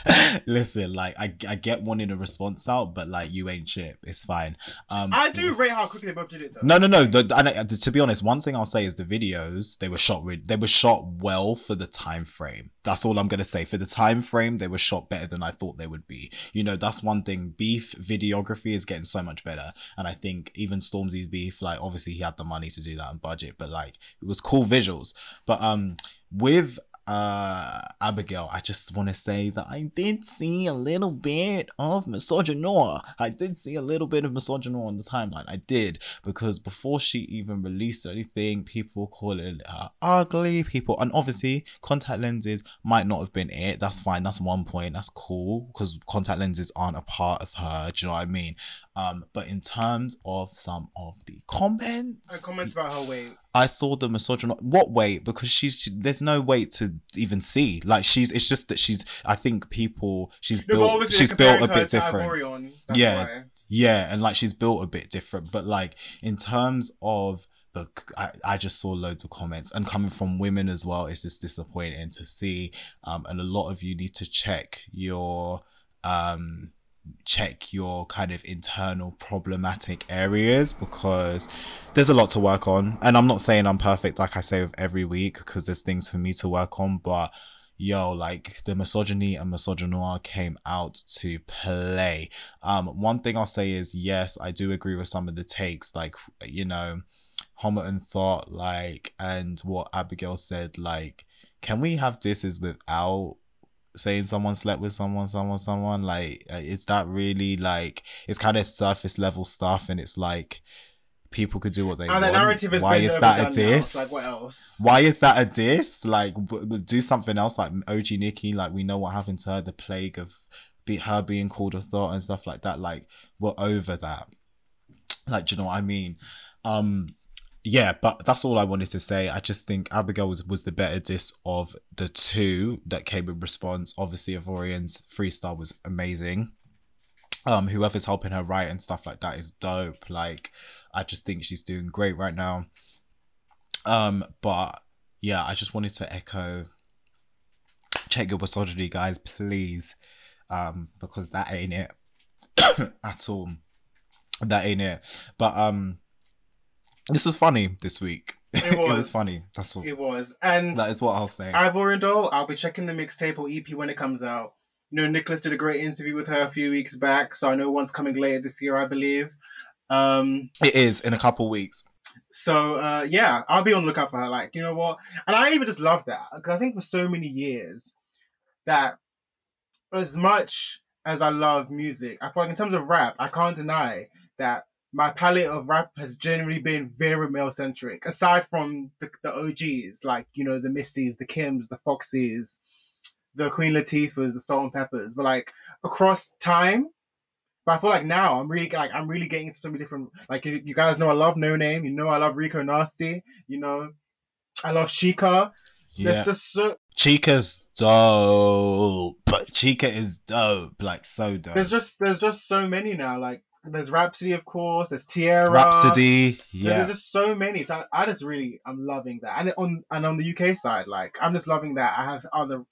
listen like I, I get wanting a response out but like you ain't chip it's fine. Um I do rate how quickly they both did it though. no no no. The, I, to be honest one thing i'll say is the videos they were shot with they were shot well for the time frame. That's all i'm gonna say. For the time frame they were shot better than i thought they would be. You know that's one thing. Beef videography is getting so much better. And i think even stormzy's beef like obviously he had the money to do that and budget but like it was cool visuals. But um with uh Abigail, I just want to say that I did see a little bit of misogynoir. I did see a little bit of misogynoir on the timeline. I did because before she even released anything, people calling her ugly. People, and obviously, contact lenses might not have been it. That's fine. That's one point. That's cool because contact lenses aren't a part of her. Do you know what I mean? Um, but in terms of some of the comments, And comments about her weight. I saw the misogynoir. What weight? Because she's she, there's no weight to even see. Like she's, it's just that she's. I think people she's No, built. She's built a bit different. Yeah. why. Yeah, and like she's built a bit different. But like in terms of the, I, I just saw loads of comments and coming from women as well. It's just disappointing to see. Um, and a lot of you need to check your um check your kind of internal problematic areas because there's a lot to work on. And i'm not saying i'm perfect like i say every week because there's things for me to work on. But yo like the misogyny and misogynoir came out to play. Um one thing i'll say is yes i do agree with some of the takes like you know homerton thought like and what abigail said like can we have disses without saying someone slept with someone, someone, someone. Like, uh, is that really like it's kind of surface level stuff, and it's like people could do what they And want. the narrative has Why is that a overdone now. Diss? Like what else? Why is that a diss? Like, do something else. Like OG Nikki, like we know what happened to her, the plague of be her being called a thought and stuff like that. Like, we're over that. Like, do you know what I mean? Um, yeah, but that's all I wanted to say. I just think Abigail was, was the better diss of the two that came in response. Obviously, Ivorian's freestyle was amazing. Um, whoever's helping her write and stuff like that is dope. Like, I just think she's doing great right now. Um, but yeah, I just wanted to echo check your misogyny, guys, please. Um, because that ain't it at all. That ain't it. But um this was funny this week. It was was. funny. That's all. It was. And That is what I'll say. Ivorian Doll, I'll be checking the mixtape or EP when it comes out. You know, Nicholas did a great interview with her a few weeks back, so I know one's coming later this year, I believe. Um, It is in a couple weeks. so uh, yeah, I'll be on the lookout for her. Like, you know what? And I even just love that because I think for so many years that as much as I love music, I feel like in terms of rap, I can't deny that my palette of rap has generally been very male centric. Aside from the, the OGs, like you know the Missies, the Kims, the Foxes, the Queen Latifahs, the Salt and Peppers, but like across time. But I feel like now I'm really like I'm really getting so many different like you, you guys know I love Noname, you know I love Rico Nasty, you know I love Chika. Yeah. There's just so Chika's dope. But Chika is dope. Like so dope. there's just there's just so many now. Like there's Rhapsody, of course. There's Tierra. Rhapsody. Yeah. There's just so many. So I, I just really I'm loving that. And on and on the UK side, like I'm just loving that. I have other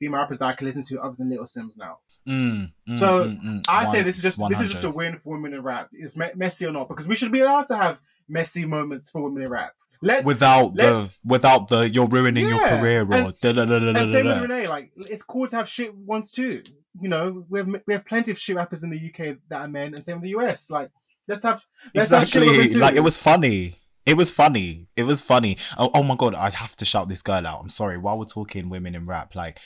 female rappers that I can listen to other than Little Simz now. Mm, mm, So, mm, mm. I say this is just this is just a win for women in rap. Is me- messy or not? Because we should be allowed to have messy moments for women in rap. Let's without the let's- without the you're ruining your career or and- da da da da da and same with. Renee. Like it's cool to have shit ones too. You know, we have we have plenty of shit rappers in the UK that are men, and same in the US. Like let's have let's have Exactly. too. Like it was funny. It was funny. It was funny. Oh, oh my god, I have to shout this girl out. I'm sorry. While we're talking women in rap, like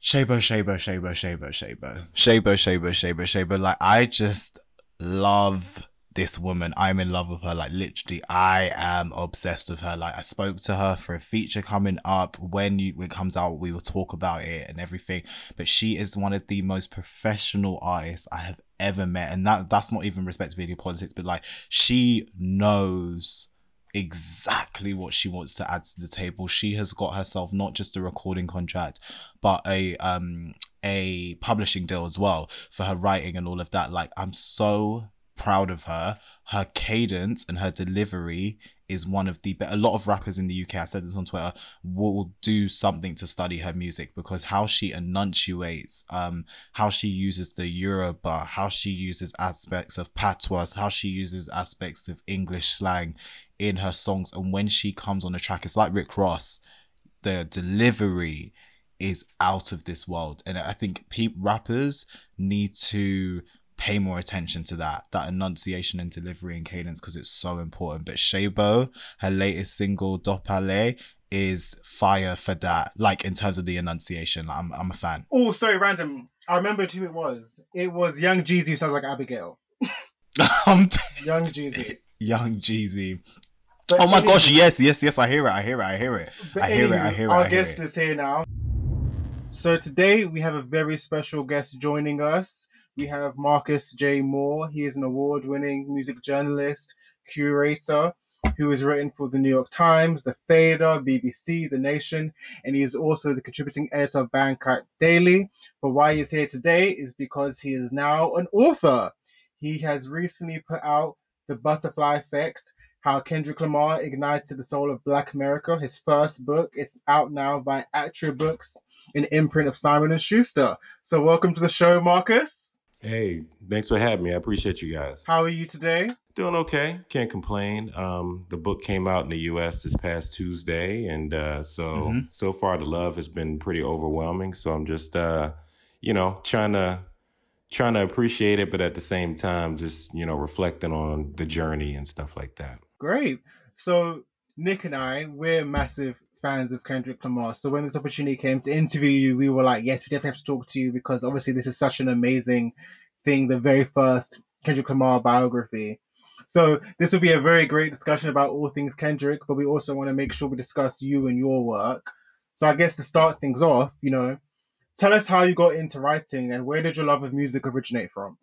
Shaybo, Shaybo, Shaybo, Shaybo, Shaybo, Shaybo, Shaybo, Shaybo, Shaybo. Like I just love this woman. I'm in love with her. Like literally, I am obsessed with her. Like I spoke to her for a feature coming up. When you it comes out, we will talk about it and everything. But she is one of the most professional artists I have ever met, and that that's not even respectability politics, but like she knows exactly what she wants to add to the table. She has got herself not just a recording contract, but a um a publishing deal as well for her writing and all of that. Like I'm so proud of her. Her cadence and her delivery is one of the be- a lot of rappers in the UK. I said this on Twitter will do something to study her music because how she enunciates, um, how she uses the Yoruba, how she uses aspects of patois, how she uses aspects of English slang in her songs, and when she comes on a track, it's like Rick Ross. The delivery is out of this world, and I think pe- rappers need to pay more attention to that that enunciation and delivery and cadence because it's so important but Shaybo her latest single Dobale is fire for that like in terms of the enunciation I'm, I'm a fan Oh, sorry, random. I remembered who it was. It was Young Jeezy who sounds like Abigail. I'm t- Young Jeezy. young jeezy But oh my anyway- gosh yes yes yes i hear it i hear it i hear it I hear it, I hear it, Our hear guest it. is here now. So today we have a very special guest joining us. We have Marcus J. Moore. He is an award-winning music journalist, curator, who has written for the New York Times, The Fader, BBC, The Nation, and he is also the contributing editor of Bandcamp Daily. But why he's here today is because he is now an author. He has recently put out The Butterfly Effect, how Kendrick Lamar ignited the soul of Black America. His first book is out now by Atria Books, an imprint of Simon Schuster. So welcome to the show, Marcus. Hey, thanks for having me. I appreciate you guys. How are you today? Doing okay. Can't complain. Um, the book came out in the U.S. this past Tuesday, and uh, so Mhm. so far the love has been pretty overwhelming. So I'm just, uh, you know, trying to trying to appreciate it, but at the same time, just you know, reflecting on the journey and stuff like that. Great. So Nick and I, we're massive fans of Kendrick Lamar. So when this opportunity came to interview you, we were like, yes, we definitely have to talk to you because obviously this is such an amazing thing, the very first Kendrick Lamar biography. So this will be a very great discussion about all things Kendrick, but we also want to make sure we discuss you and your work. So I guess to start things off, you know, tell us how you got into writing and where did your love of music originate from?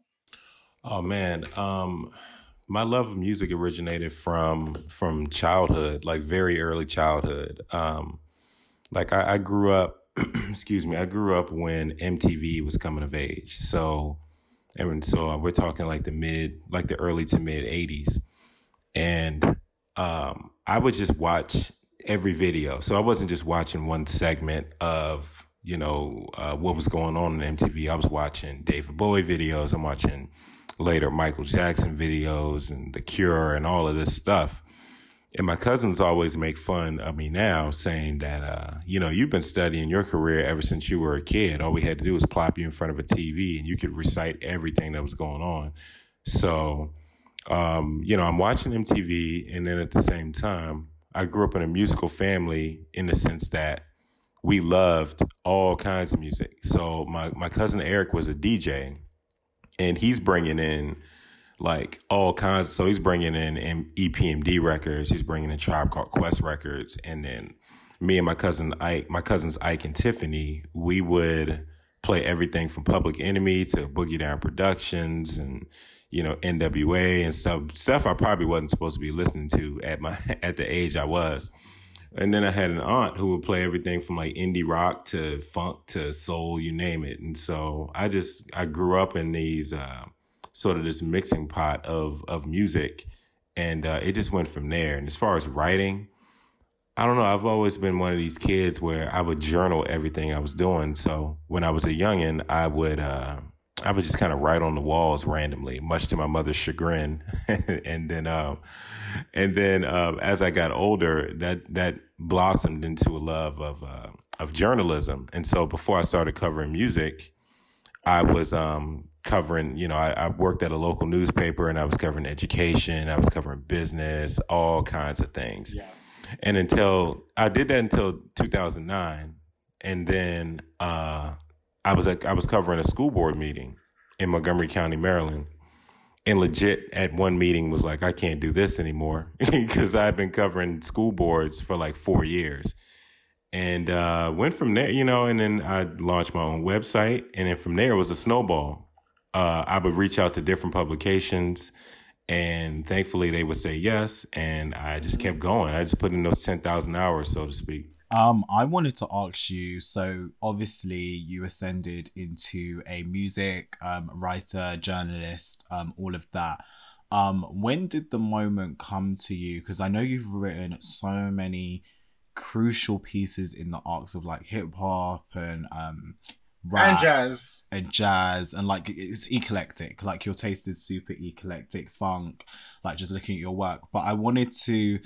Oh man, um, my love of music originated from from childhood, like very early childhood. Um, like I, I grew up, excuse me, I grew up when MTV was coming of age. So, and so we're talking like the mid, like the early to mid '80s, and um, I would just watch every video. So I wasn't just watching one segment of you know uh, what was going on in MTV. I was watching David Bowie videos. I'm watching later Michael Jackson videos and The Cure and all of this stuff. And my cousins always make fun of me now, saying that, uh, you know, you've been studying your career ever since you were a kid. All we had to do was plop you in front of a TV and you could recite everything that was going on. So, um, you know, I'm watching MTV. And then at the same time, I grew up in a musical family in the sense that we loved all kinds of music. So my, my cousin Eric was a DJ and he's bringing in like all kinds. So he's bringing in EPMD records. He's bringing in Tribe Called Quest records, and then me and my cousin Ike, my cousins Ike and Tiffany, we would play everything from Public Enemy to Boogie Down Productions and you know NWA and stuff stuff I probably wasn't supposed to be listening to at my at the age I was. And then I had an aunt who would play everything from like indie rock to funk to soul, you name it. And so I just I grew up in these uh, sort of this mixing pot of of music, and uh, it just went from there. And as far as writing, I don't know. I've always been one of these kids where I would journal everything I was doing. So when I was a youngin, I would uh, I would just kind of write on the walls randomly, much to my mother's chagrin. and then, um, and then um, as I got older, that that blossomed into a love of uh, of journalism. And so before I started covering music, I was um, covering. You know, I, I worked at a local newspaper, and I was covering education. I was covering business, all kinds of things. Yeah. And until I did that until 2009, and then uh, I was at, I was covering a school board meeting in Montgomery County, Maryland, and legit at one meeting was like, I can't do this anymore because I've been covering school boards for like four years, and uh, went from there, you know. And then I launched my own website, and then from there it was a snowball. Uh, I would reach out to different publications and thankfully they would say yes and i just kept going i just put in those 10000 hours so to speak Um, I wanted to ask you. So obviously, you ascended into a music um, writer, journalist, um, all of that. Um, when did the moment come to you? Because I know you've written so many crucial pieces in the arcs of like hip hop and um, rap And jazz. and jazz and like it's eclectic. Like your taste is super eclectic, funk. Like just looking at your work, but I wanted to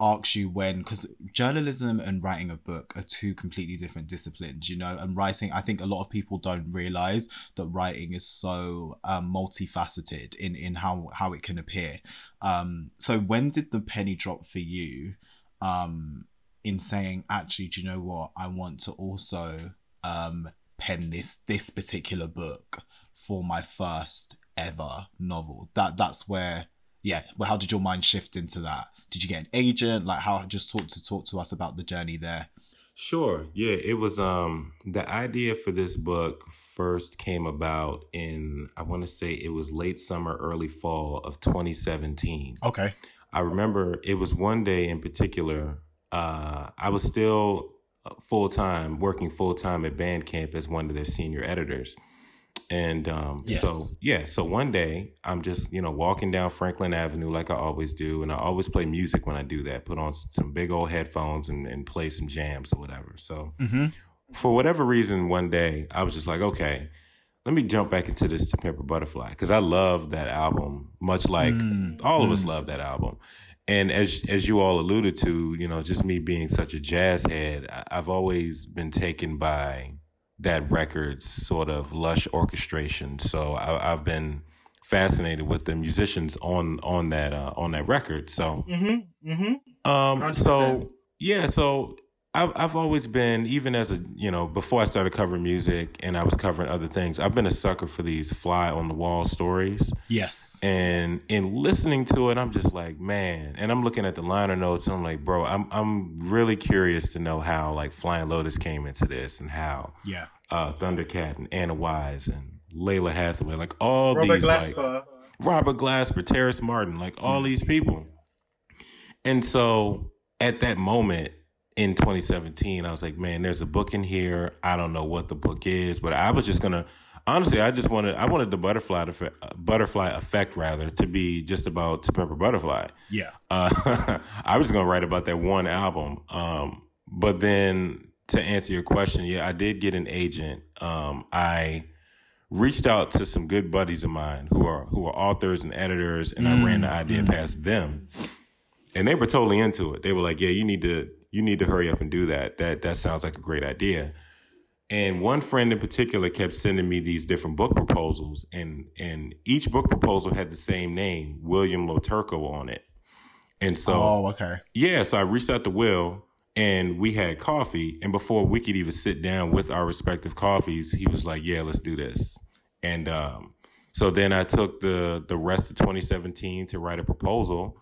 ask you when because journalism and writing a book are two completely different disciplines you know and writing i think a lot of people don't realize that writing is so um, multifaceted in in how how it can appear. Um so when did the penny drop for you um in saying actually do you know what? I want to also um pen this this particular book for my first ever novel. That that's where yeah well how did your mind shift into that did you get an agent like how just talk to talk to us about the journey there Sure. Yeah, it was um the idea for this book first came about in I want to say it was late summer early fall of 2017. okay I remember it was one day in particular uh I was still full time working full time at Bandcamp as one of their senior editors. And um Yes. so yeah, so one day I'm just, you know, walking down Franklin Avenue like I always do and I always play music when I do that. Put on some big old headphones and, and play some jams or whatever. So mm-hmm. for whatever reason, one day I was just like, okay, let me jump back into this to Pimp a Butterfly because I love that album, much like Mm, all of us mm. love that album. And as as you all alluded to, you know, just me being such a jazz head, I've always been taken by that record's sort of lush orchestration. So I, I've been fascinated with the musicians on on that uh, on that record. So Mm-hmm. Mm-hmm. um, 100%. so yeah, so I've I've always been, even as a you know, before I started covering music and I was covering other things, I've been a sucker for these fly on the wall stories. yes And in listening to it, I'm just like, man. And I'm looking at the liner notes, and I'm like, bro, I'm I'm really curious to know how like Flying Lotus came into this and how yeah uh, Thundercat and Anna Wise and Lalah Hathaway, like all Robert these like Robert Glasper, Terrace Martin, like all these people. And so at that moment in 2017, I was like, man, there's a book in here. I don't know what the book is, but I was just gonna honestly, I just wanted I wanted the butterfly to, butterfly effect rather to be just about To a Butterfly. yeah Uh, I was gonna write about that one album. Um, but then to answer your question, yeah, I did get an agent. Um, I reached out to some good buddies of mine who are who are authors and editors, and I ran the idea past them, and they were totally into it. They were like, "Yeah, you need to you need to hurry up and do that. That that sounds like a great idea." And one friend in particular kept sending me these different book proposals, and and each book proposal had the same name, William LoTurco, on it. And so, oh okay yeah, so I reached out to Will and we had coffee. And before we could even sit down with our respective coffees, he was like, Yeah, let's do this. And um, so then I took the the rest of 2017 to write a proposal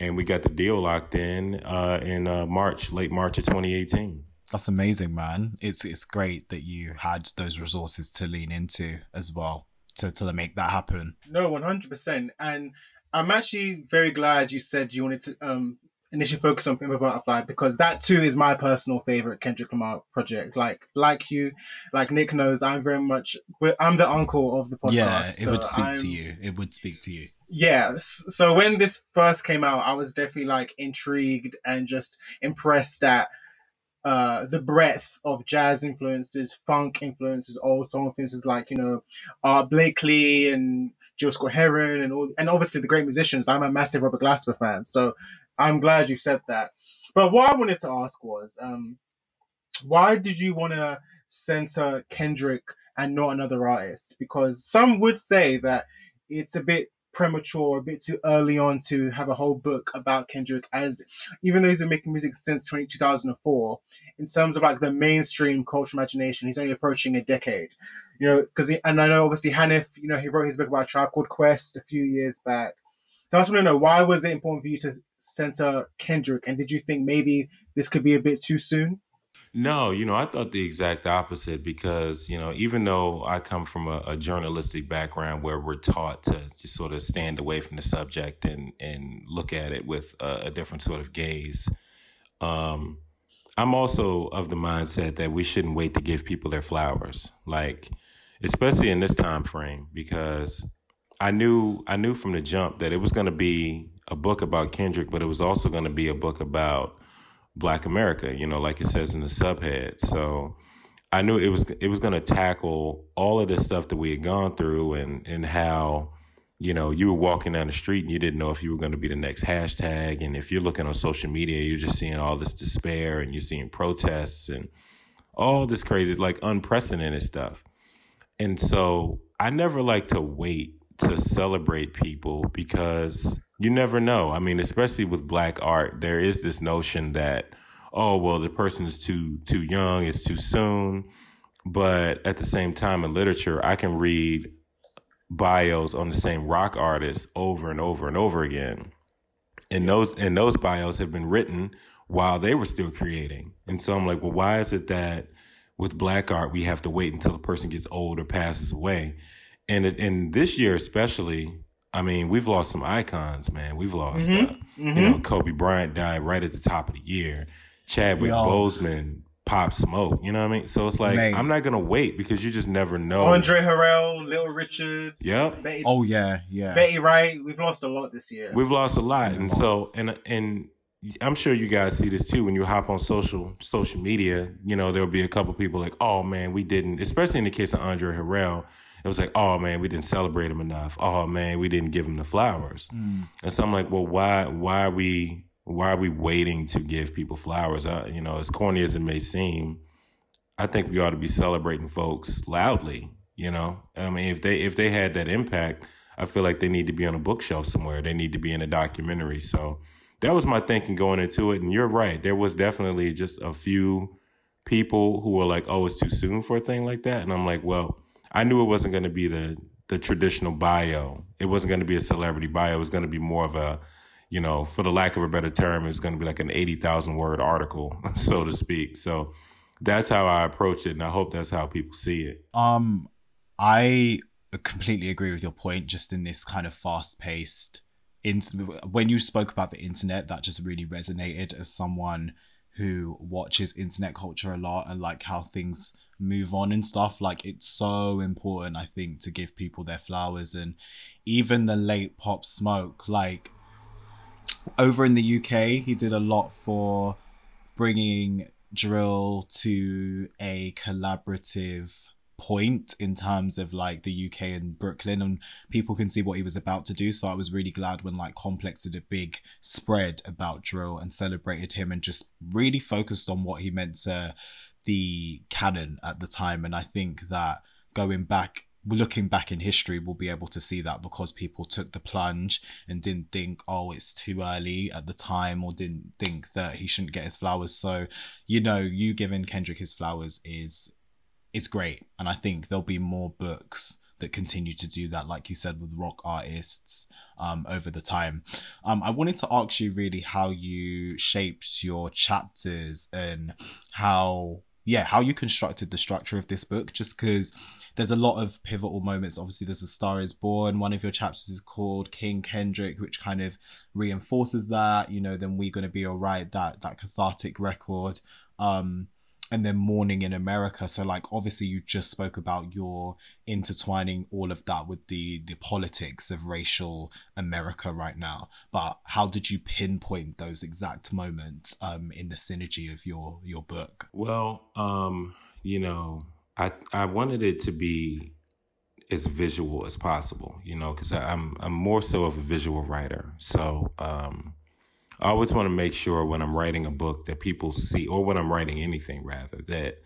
and we got the deal locked in uh, in uh, March, late March of 2018. that's amazing man it's it's great that you had those resources to lean into as well to to make that happen No, one hundred percent. And I'm actually very glad you said you wanted to um initially focus on Pimp a Butterfly because that too is my personal favorite Kendrick Lamar project. Like like you, like Nick knows, I'm very much I'm the uncle of the podcast. yeah it so would speak I'm- to you it would speak to you Yeah. So when this first came out, I was definitely like intrigued and just impressed that uh, the breadth of jazz influences, funk influences, old soul influences like you know, Art Blakey and Gil Scott Heron and all, and obviously the great musicians. I'm a massive Robert Glasper fan, so I'm glad you said that. But what I wanted to ask was, um, why did you want to center Kendrick and not another artist? Because some would say that it's a bit premature, a bit too early on to have a whole book about Kendrick, as even though he's been making music since 20, 2004, in terms of like the mainstream cultural imagination, he's only approaching a decade. You know, because and I know obviously Hanif, you know, he wrote his book about Tribe Called Quest a few years back. So I just want to know why was it important for you to center Kendrick, and did you think maybe this could be a bit too soon? No, you know, I thought the exact opposite because, you know, even though I come from a, a, journalistic background where we're taught to just sort of stand away from the subject and, and look at it with a, a different sort of gaze, um, I'm also of the mindset that we shouldn't wait to give people their flowers. Like, especially in this time frame, because I knew I knew from the jump that it was going to be a book about Kendrick, but it was also going to be a book about Black America, you know, like it says in the subhead. So I knew it was it was going to tackle all of the stuff that we had gone through and and how you know you were walking down the street and you didn't know if you were going to be the next hashtag and if you're looking on social media you're just seeing all this despair and you're seeing protests and all this crazy like unprecedented stuff. And so I never like to wait to celebrate people because you never know. I mean, especially with black art, there is this notion that oh well, the person is too too young, it's too soon. But at the same time, in literature, I can read bios on the same rock artist over and over and over again, and those and those bios have been written while they were still creating. And so I'm like, well, why is it that with black art we have to wait until a person gets old or passes away? And in this year especially, I mean, we've lost some icons, man. We've lost, mm-hmm. Uh, mm-hmm. you know, Kobe Bryant died right at the top of the year. Chadwick Yo. Boseman, Pop Smoke. You know what I mean? So it's like Mate. I'm not gonna wait because you just never know. Andre Harrell, Little Richard. Yep. Betty, oh yeah, yeah. Betty Wright. We've lost a lot this year. We've lost a lot, and so and and I'm sure you guys see this too when you hop on social social media. You know, there'll be a couple people like, "Oh man, we didn't." Especially in the case of Andre Harrell, it was like, "Oh man, we didn't celebrate him enough." Oh man, we didn't give him the flowers. Mm. And so I'm like, "Well, why? Why are we? Why are we waiting to give people flowers?" Uh, you know, as corny as it may seem, I think we ought to be celebrating folks loudly. You know, I mean, if they if they had that impact, I feel like they need to be on a bookshelf somewhere. They need to be in a documentary. So that was my thinking going into it. And you're right. There was definitely just a few people who were like, oh, it's too soon for a thing like that. And I'm like, well, I knew it wasn't going to be the, the traditional bio. It wasn't going to be a celebrity bio. It was going to be more of a, you know, for the lack of a better term, it was going to be like an 80,000 word article, so to speak. So that's how I approach it. And I hope that's how people see it. Um, I completely agree with your point, just in this kind of fast paced in, when you spoke about the internet, that just really resonated as someone who watches internet culture a lot and like how things move on and stuff. Like it's so important, I think, to give people their flowers and even the late Pop Smoke. Like over in the UK, he did a lot for bringing drill to a collaborative point in terms of like the UK and Brooklyn and people can see what he was about to do. So I was really glad when like Complex did a big spread about drill and celebrated him and just really focused on what he meant to the canon at the time. And I think that going back looking back in history, we'll be able to see that because people took the plunge and didn't think, oh, it's too early at the time, or didn't think that he shouldn't get his flowers. So, you know, you giving Kendrick his flowers is is great. And I think there'll be more books that continue to do that, like you said, with rock artists um, over the time. Um, I wanted to ask you really how you shaped your chapters and how, yeah, how you constructed the structure of this book, just because there's a lot of pivotal moments. Obviously, there's A Star is Born. One of your chapters is called King Kendrick, which kind of reinforces that, you know, then We're Gonna Be Alright, that, that cathartic record. Um, and then mourning in America. So like obviously you just spoke about your intertwining all of that with the the politics of racial America right now. But how did you pinpoint those exact moments um in the synergy of your your book? Well, um, you know, I I wanted it to be as visual as possible, you know, because I'm I'm more so of a visual writer. So um I always want to make sure when I'm writing a book that people see, or when I'm writing anything rather, that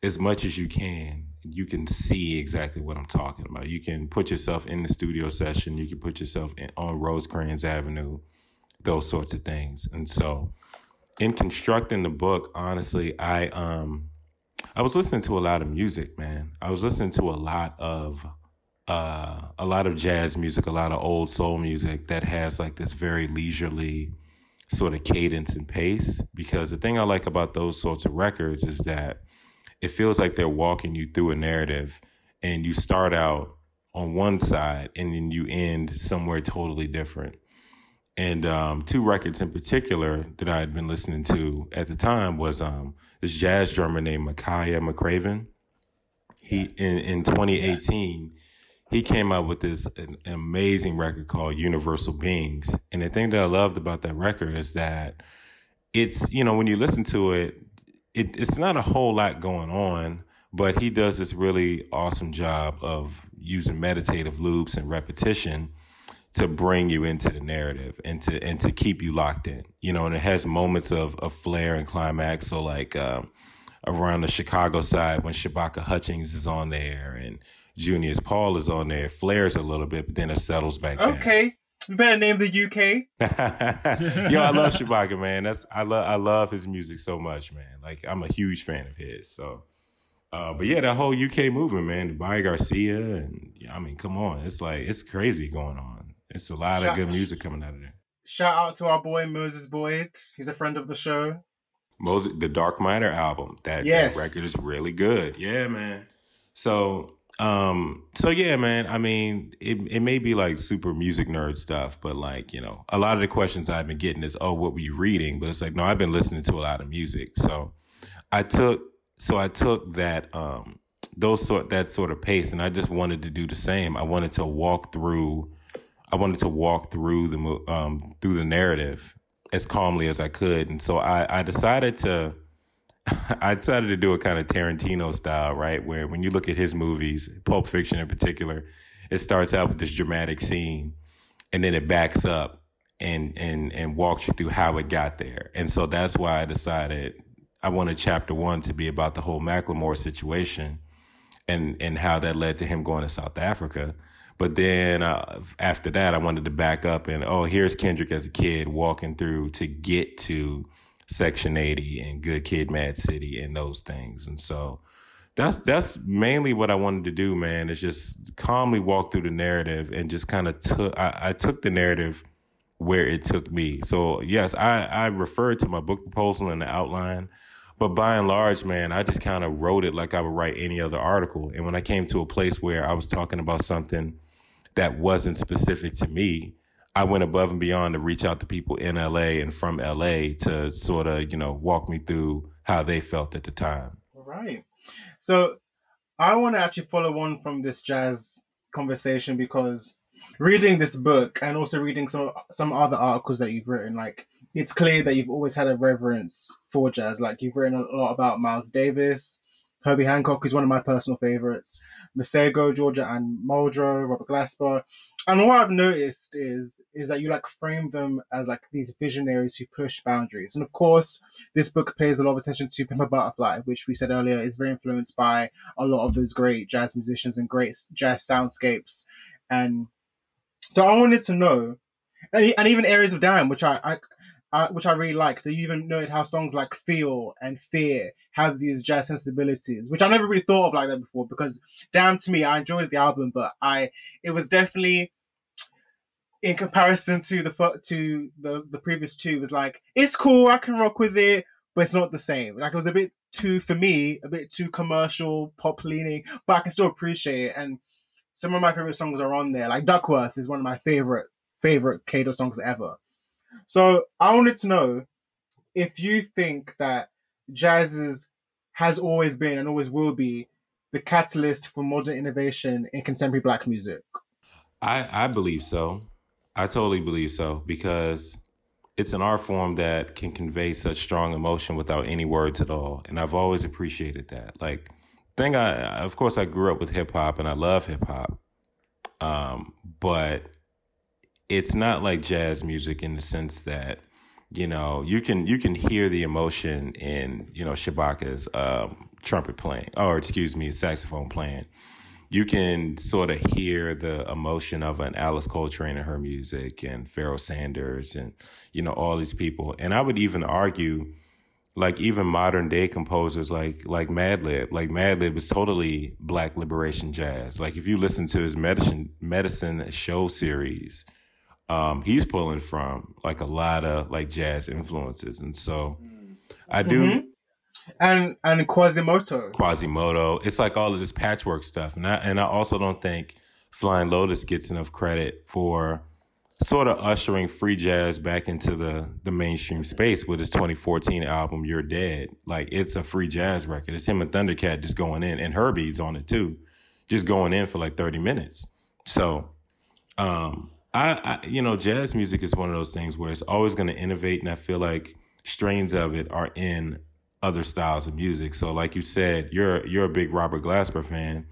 as much as you can, you can see exactly what I'm talking about. You can put yourself in the studio session, you can put yourself in, on Rosecrans Avenue, those sorts of things. And so, in constructing the book, honestly, I um, I was listening to a lot of music, man. I was listening to a lot of uh, a lot of jazz music, a lot of old soul music that has like this very leisurely sort of cadence and pace because the thing I like about those sorts of records is that it feels like they're walking you through a narrative and you start out on one side and then you end somewhere totally different. And um, two records in particular that I had been listening to at the time was um, this jazz drummer named Makaya McCraven. He in, in 2018 yes he came out with this an amazing record called Universal Beings. And the thing that I loved about that record is that it's, you know, when you listen to it, it it's not a whole lot going on, but he does this really awesome job of using meditative loops and repetition to bring you into the narrative and to and to keep you locked in. You know, and it has moments of of flair and climax. So like um, around the Chicago side when Shabaka Hutchings is on there and Junius Paul is on there. It flares a little bit, but then it settles back. Okay. You better name the UK. Yo, I love Shabaka, man. That's I love I love his music so much, man. Like I'm a huge fan of his. So uh, but yeah, that whole UK movement, man, Bobby Garcia and yeah, I mean, come on. It's like it's crazy going on. It's a lot shout, of good music coming out of there. Shout out to our boy Moses Boyd. He's a friend of the show. Moses the Dark Matter album. That, yes. that record is really good. Yeah, man. So um, so yeah, man, I mean, it, it may be like super music nerd stuff, but like, you know, a lot of the questions I've been getting is, oh, what were you reading? But it's like, no, I've been listening to a lot of music. So I took, so I took that, um, those sort, that sort of pace and I just wanted to do the same. I wanted to walk through, I wanted to walk through the, um, through the narrative as calmly as I could. And so I, I decided to, I decided to do a kind of Tarantino style, right? Where when you look at his movies, Pulp Fiction in particular, it starts out with this dramatic scene and then it backs up and and and walks you through how it got there. And so that's why I decided I wanted chapter one to be about the whole Macklemore situation and and how that led to him going to South Africa. But then uh, after that, I wanted to back up and oh, here's Kendrick as a kid walking through to get to Section 80 and Good Kid, Mad City and those things. And so that's that's mainly what I wanted to do, man. Is just calmly walk through the narrative and just kind of took I, I took the narrative where it took me. So yes, I I referred to my book proposal in the outline, but by and large, man, I just kind of wrote it like I would write any other article. And when I came to a place where I was talking about something that wasn't specific to me, I went above and beyond to reach out to people in LA and from LA to sort of, you know, walk me through how they felt at the time. All right. So I want to actually follow on from this jazz conversation because reading this book and also reading some some other articles that you've written, like it's clear that you've always had a reverence for jazz. Like you've written a lot about Miles Davis, Herbie Hancock is one of my personal favorites. Masego, Georgia Anne Muldrow, Robert Glasper. And what I've noticed is is that you like frame them as like these visionaries who push boundaries. And of course, this book pays a lot of attention to Pimp Butterfly, which we said earlier is very influenced by a lot of those great jazz musicians and great jazz soundscapes. And so I wanted to know, and, and even Areas of Damn, which I, I uh, which I really like. They even noted how songs like "Feel" and "Fear" have these jazz sensibilities, which I never really thought of like that before. Because damn, to me, I enjoyed the album, but I it was definitely in comparison to the to the the previous two was like it's cool, I can rock with it, but it's not the same. Like it was a bit too for me, a bit too commercial, pop leaning, but I can still appreciate it. And some of my favorite songs are on there. Like Duckworth is one of my favorite favorite K.Dot songs ever. So I wanted to know if you think that jazz's has always been and always will be the catalyst for modern innovation in contemporary black music? I, I believe so. I totally believe so because it's an art form that can convey such strong emotion without any words at all. And I've always appreciated that. Like, thing I, of course, I grew up with hip hop and I love hip hop. Um, but it's not like jazz music in the sense that you know you can you can hear the emotion in you know Shabaka's um, trumpet playing or excuse me saxophone playing. You can sort of hear the emotion of an Alice Coltrane in her music and Pharoah Sanders and you know all these people. And I would even argue like even modern day composers like like Madlib like Madlib is totally black liberation jazz. Like if you listen to his medicine medicine show series um, he's pulling from like a lot of like jazz influences, and so I do. Mm-hmm. And and Quasimoto. Quasimoto. It's like all of this patchwork stuff, and I and I also don't think Flying Lotus gets enough credit for sort of ushering free jazz back into the the mainstream space with his 2014 album You're Dead. Like it's a free jazz record. It's him and Thundercat just going in, and Herbie's on it too, just going in for like 30 minutes. So, um, I, I, you know, jazz music is one of those things where it's always going to innovate, and I feel like strains of it are in other styles of music. So, like you said, you're you're a big Robert Glasper fan.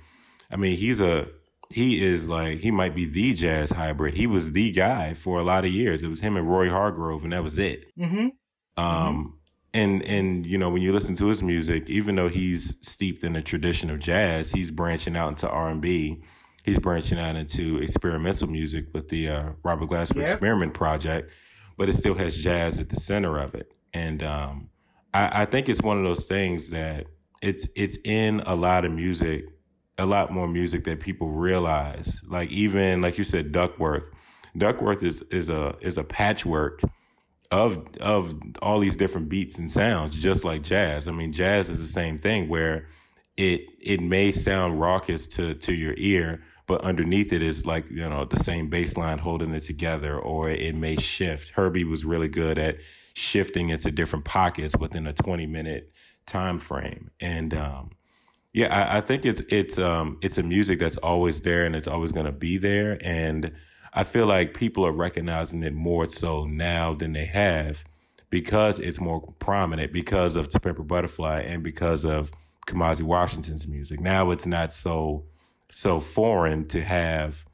I mean, he's a he is like he might be the jazz hybrid. He was the guy for a lot of years. It was him and Roy Hargrove, and that was it. Mm-hmm. Um, mm-hmm. and and you know when you listen to his music, even though he's steeped in the tradition of jazz, he's branching out into R and B he's branching out into experimental music with the uh, Robert Glasper yep. Experiment Project, but it still has jazz at the center of it. And um, I, I, think it's one of those things that it's it's in a lot of music, a lot more music that people realize. Like even like you said, Duckworth. Duckworth is is a is a patchwork of of all these different beats and sounds, just like jazz. I mean, jazz is the same thing where it it may sound raucous to to your ear, but underneath it is like you know the same bass line holding it together or it may shift. Herbie was really good at shifting into different pockets within a 20 minute time frame. And um, yeah I, I, think it's it's um, it's a music that's always there and it's always going to be there. And i feel like people are recognizing it more so now than they have because it's more prominent because of Pimp Butterfly and because of Kamasi Washington's music now it's not so so foreign to have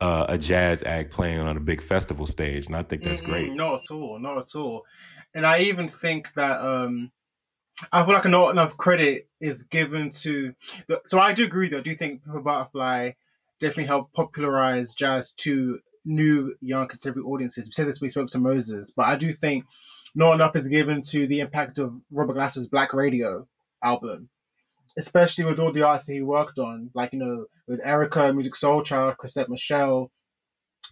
uh, a jazz act playing on a big festival stage, and I think that's mm great. Not at all, not at all. And I even think that um, I feel like not enough credit is given to. The, so I do agree, though. I do think Pimp Butterfly definitely helped popularize jazz to new young contemporary audiences. We said this we spoke to Moses, but I do think not enough is given to the impact of Robert Glasper's Black Radio album especially with all the artists that he worked on, like you know, with Erykah, Musiq Soulchild, Chrisette Michele,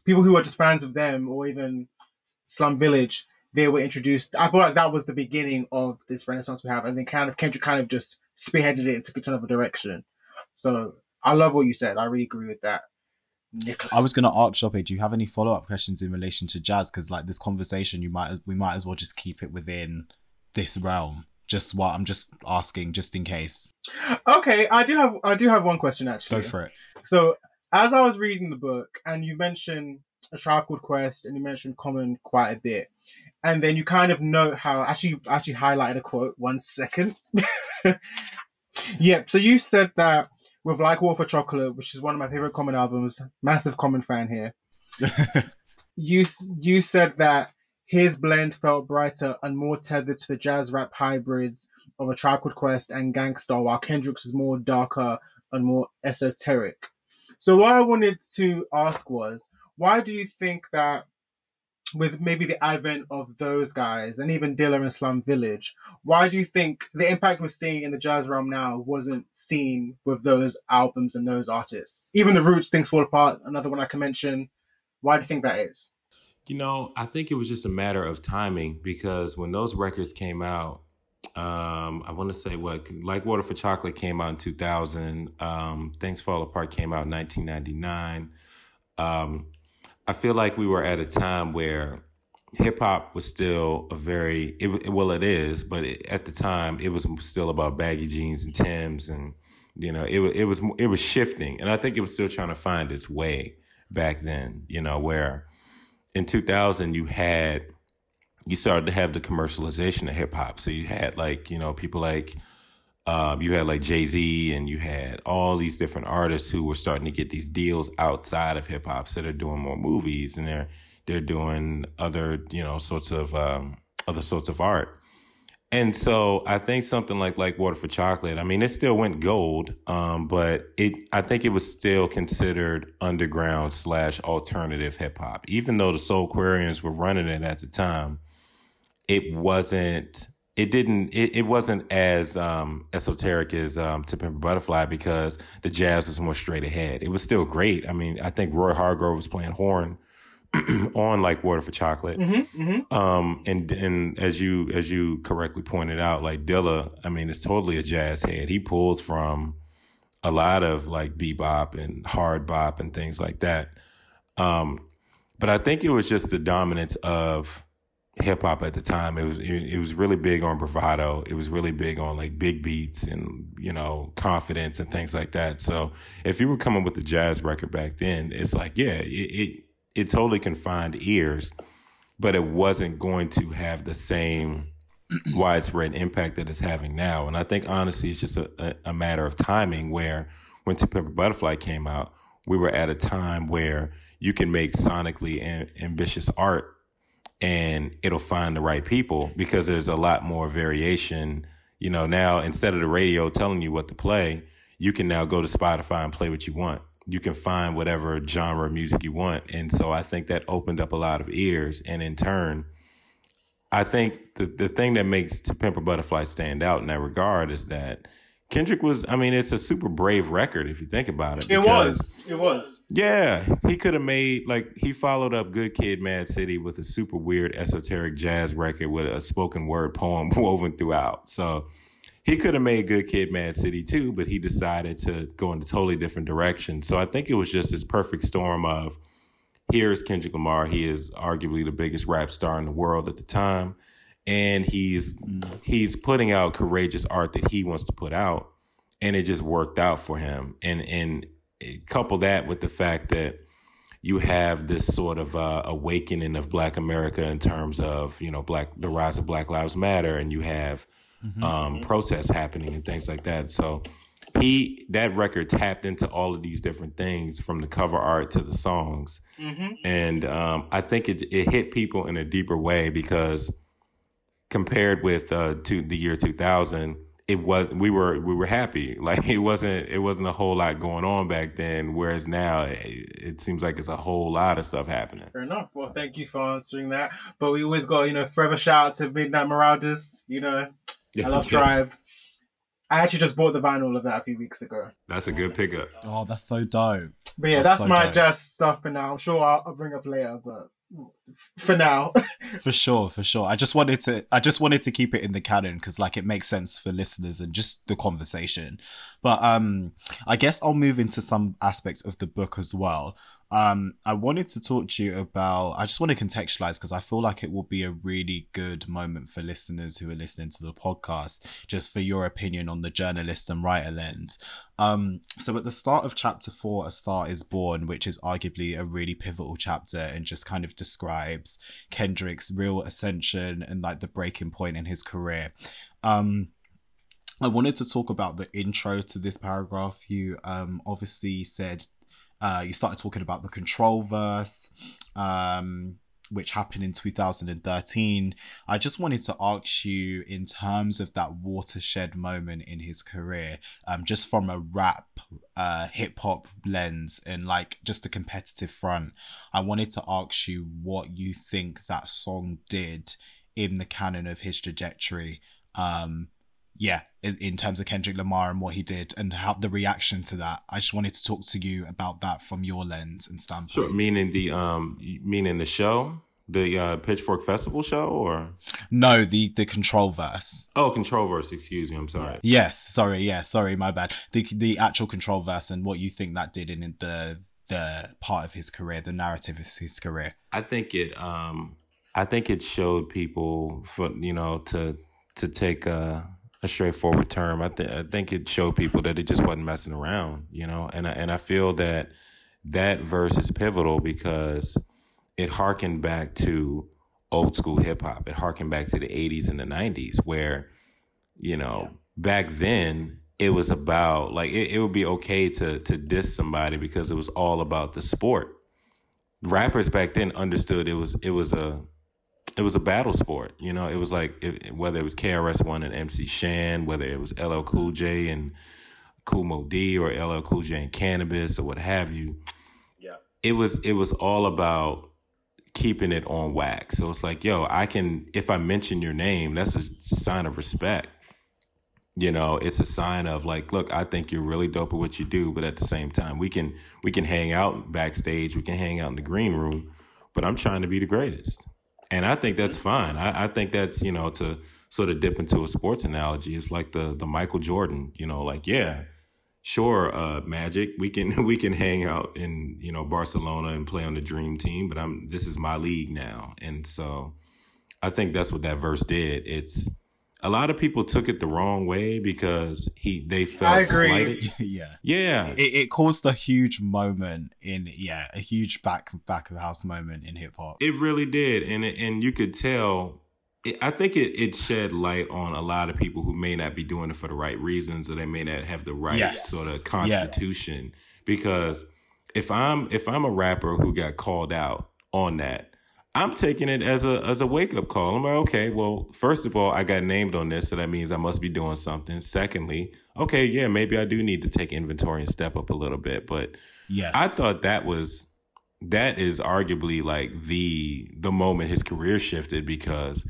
people who were just fans of them, or even Slum Village, they were introduced. I feel like that was the beginning of this renaissance we have, and then kind of Kendrick kind of just spearheaded it and took it to another direction. So I love what you said. I really agree with that. Nicholas. I was going to ask Sope, do you have any follow up questions in relation to jazz? Because like this conversation, you might we might as well just keep it within this realm just what I'm just asking, just in case. Okay, I do have I do have one question actually. Go for it. So as I was reading the book, and you mentioned a tribe called Quest, and you mentioned Common quite a bit, and then you kind of note how actually actually highlighted a quote. One second. yep. So you said that with Like Water for Chocolate, which is one of my favorite Common albums, massive Common fan here. you you said that his blend felt brighter and more tethered to the jazz rap hybrids of a Tribe Called Quest and Gang Starr, while Kendrick's was more darker and more esoteric. So what I wanted to ask was, why do you think that with maybe the advent of those guys and even Dilla and Slum Village, why do you think the impact we're seeing in the jazz realm now wasn't seen with those albums and those artists? Even the Roots, Things Fall Apart, another one I can mention. Why do you think that is? You know, I think it was just a matter of timing because when those records came out, um, I want to say what like Water for Chocolate came out in 2000. Um, Things Fall Apart came out in 1999. Um, I feel like we were at a time where hip hop was still a very it, well it is, but it, at the time it was still about baggy jeans and Tims and you know it it was it was shifting, and I think it was still trying to find its way back then. You know where in 2000 you had you started to have the commercialization of hip hop, so you had like you know people like. Um, you had like Jay Z and you had all these different artists who were starting to get these deals outside of hip hop. So they're doing more movies and they're they're doing other, you know, sorts of um, other sorts of art. And so I think something like like Water for Chocolate, I mean, it still went gold, um, but it I think it was still considered underground slash alternative hip hop. Even though the Soulquarians were running it at the time, it wasn't it didn't it, it wasn't as um, esoteric as um, Butterfly because the jazz was more straight ahead. It was still great. I mean, I think Roy Hargrove was playing horn on like Water for Chocolate. Mm-hmm, mm-hmm. Um, and and as you as you correctly pointed out, like Dilla, I mean, it's totally a jazz head. He pulls from a lot of like bebop and hard bop and things like that. Um, but I think it was just the dominance of hip hop at the time. It was it, it, was really big on bravado. It was really big on like big beats and you know confidence and things like that. So if you were coming with the jazz record back then, it's like yeah, it, it it totally confined ears, but it wasn't going to have the same widespread impact that it's having now. And I think honestly, it's just a, a matter of timing. Where when a Butterfly came out, we were at a time where you can make sonically ambitious art and it'll find the right people because there's a lot more variation. You know, now instead of the radio telling you what to play, you can now go to Spotify and play what you want you can find whatever genre of music you want. And so I think that opened up a lot of ears. And in turn, I think the, the thing that makes To Pimp a Butterfly stand out in that regard is that Kendrick was, I mean, it's a super brave record if you think about it. It was. It was. Yeah. He could have made, like, he followed up Good Kid, Mad City with a super weird, esoteric jazz record with a spoken word poem woven throughout. So, he could have made Good Kid, Mad City too, but he decided to go in a totally different direction. So I think it was just this perfect storm of here's Kendrick Lamar. He is arguably the biggest rap star in the world at the time, and he's he's putting out courageous art that he wants to put out, and it just worked out for him. And and couple that with the fact that you have this sort of uh, awakening of Black America in terms of you know black the rise of Black Lives Matter, and you have mm-hmm. um, protests happening and things like that. So he that record tapped into all of these different things from the cover art to the songs, mm-hmm. and um, I think it it hit people in a deeper way because compared with uh, to the year two thousand it was we were we were happy like it wasn't it wasn't a whole lot going on back then whereas now it, it, seems like it's a whole lot of stuff happening fair enough well thank you for answering that but we always got you know forever shout out to midnight marauders you know I love yeah. Tribe. I actually just bought the vinyl of that a few weeks ago. That's a good pickup. Oh, that's so dope. But yeah, that's, that's so my dope. jazz stuff for now. I'm sure I'll, I'll bring up later, but for now. for sure, for sure. I just wanted to I just wanted to keep it in the canon because like it makes sense for listeners and just the conversation. But um I guess I'll move into some aspects of the book as well. Um I wanted to talk to you about I just want to contextualize because I feel like it will be a really good moment for listeners who are listening to the podcast just for your opinion on the journalist and writer lens. Um so at the start of chapter 4 A Star is Born, which is arguably a really pivotal chapter and just kind of describes Kendrick's real ascension and like the breaking point in his career. Um, I wanted to talk about the intro to this paragraph. You um, obviously said uh, you started talking about the control verse. Um, which happened in 2013. I just wanted to ask you, in terms of that watershed moment in his career, um, just from a rap, uh, hip hop lens and like just a competitive front, I wanted to ask you what you think that song did in the canon of his trajectory. Um, yeah, in, in, terms of Kendrick Lamar and what he did and how the reaction to that. I just wanted to talk to you about that from your lens and standpoint. Sure, meaning the um, meaning the show, the uh, Pitchfork Festival show, or no, the the Control Verse. Oh, Control Verse. Excuse me. I'm sorry. Yes, sorry. Yeah, sorry. My bad. The the actual Control Verse and what you think that did in the the part of his career, the narrative of his career. I think it um I think it showed people for you know to to take a, a straightforward term. I think I think it showed people that it just wasn't messing around, you know. And I, and I feel that that verse is pivotal because it harkened back to old school hip hop. It harkened back to the '80s and the '90s, where you know back then it was about like it, it would be okay to to diss somebody because it was all about the sport. Rappers back then understood it was it was a it was a battle sport. You know, it was like it, whether it was KRS One and MC Shan, whether it was LL Cool J and Kool Moe Dee, or LL Cool J and Canibus, or what have you. Yeah. It was it was all about keeping it on wax. So it's like, yo, I can if I mention your name, that's a sign of respect. You know, it's a sign of like, look, I think you're really dope at what you do, but at the same time, we can we can hang out backstage, we can hang out in the green room, but I'm trying to be the greatest. And I think that's fine. I, I think that's, you know, to sort of dip into a sports analogy, it's like the the Michael Jordan, you know, like, yeah, sure, uh, Magic, we can we can hang out in, you know, Barcelona and play on the dream team, but I'm this is my league now. And so I think that's what that verse did. It's a lot of people took it the wrong way because he they felt I agree. slighted. yeah. Yeah. It, it caused a huge moment in yeah, a huge back back of the house moment in hip hop. It really did, and it, and you could tell. It, I think it it shed light on a lot of people who may not be doing it for the right reasons, or they may not have the right Yes. sort of constitution. Because if I'm if I'm a rapper who got called out on that, I'm taking it as a as a wake up call. I'm like, okay, well, first of all, I got named on this, so that means I must be doing something. Secondly, okay, yeah, maybe I do need to take inventory and step up a little bit, but Yes. I thought that was that is arguably like the the moment his career shifted because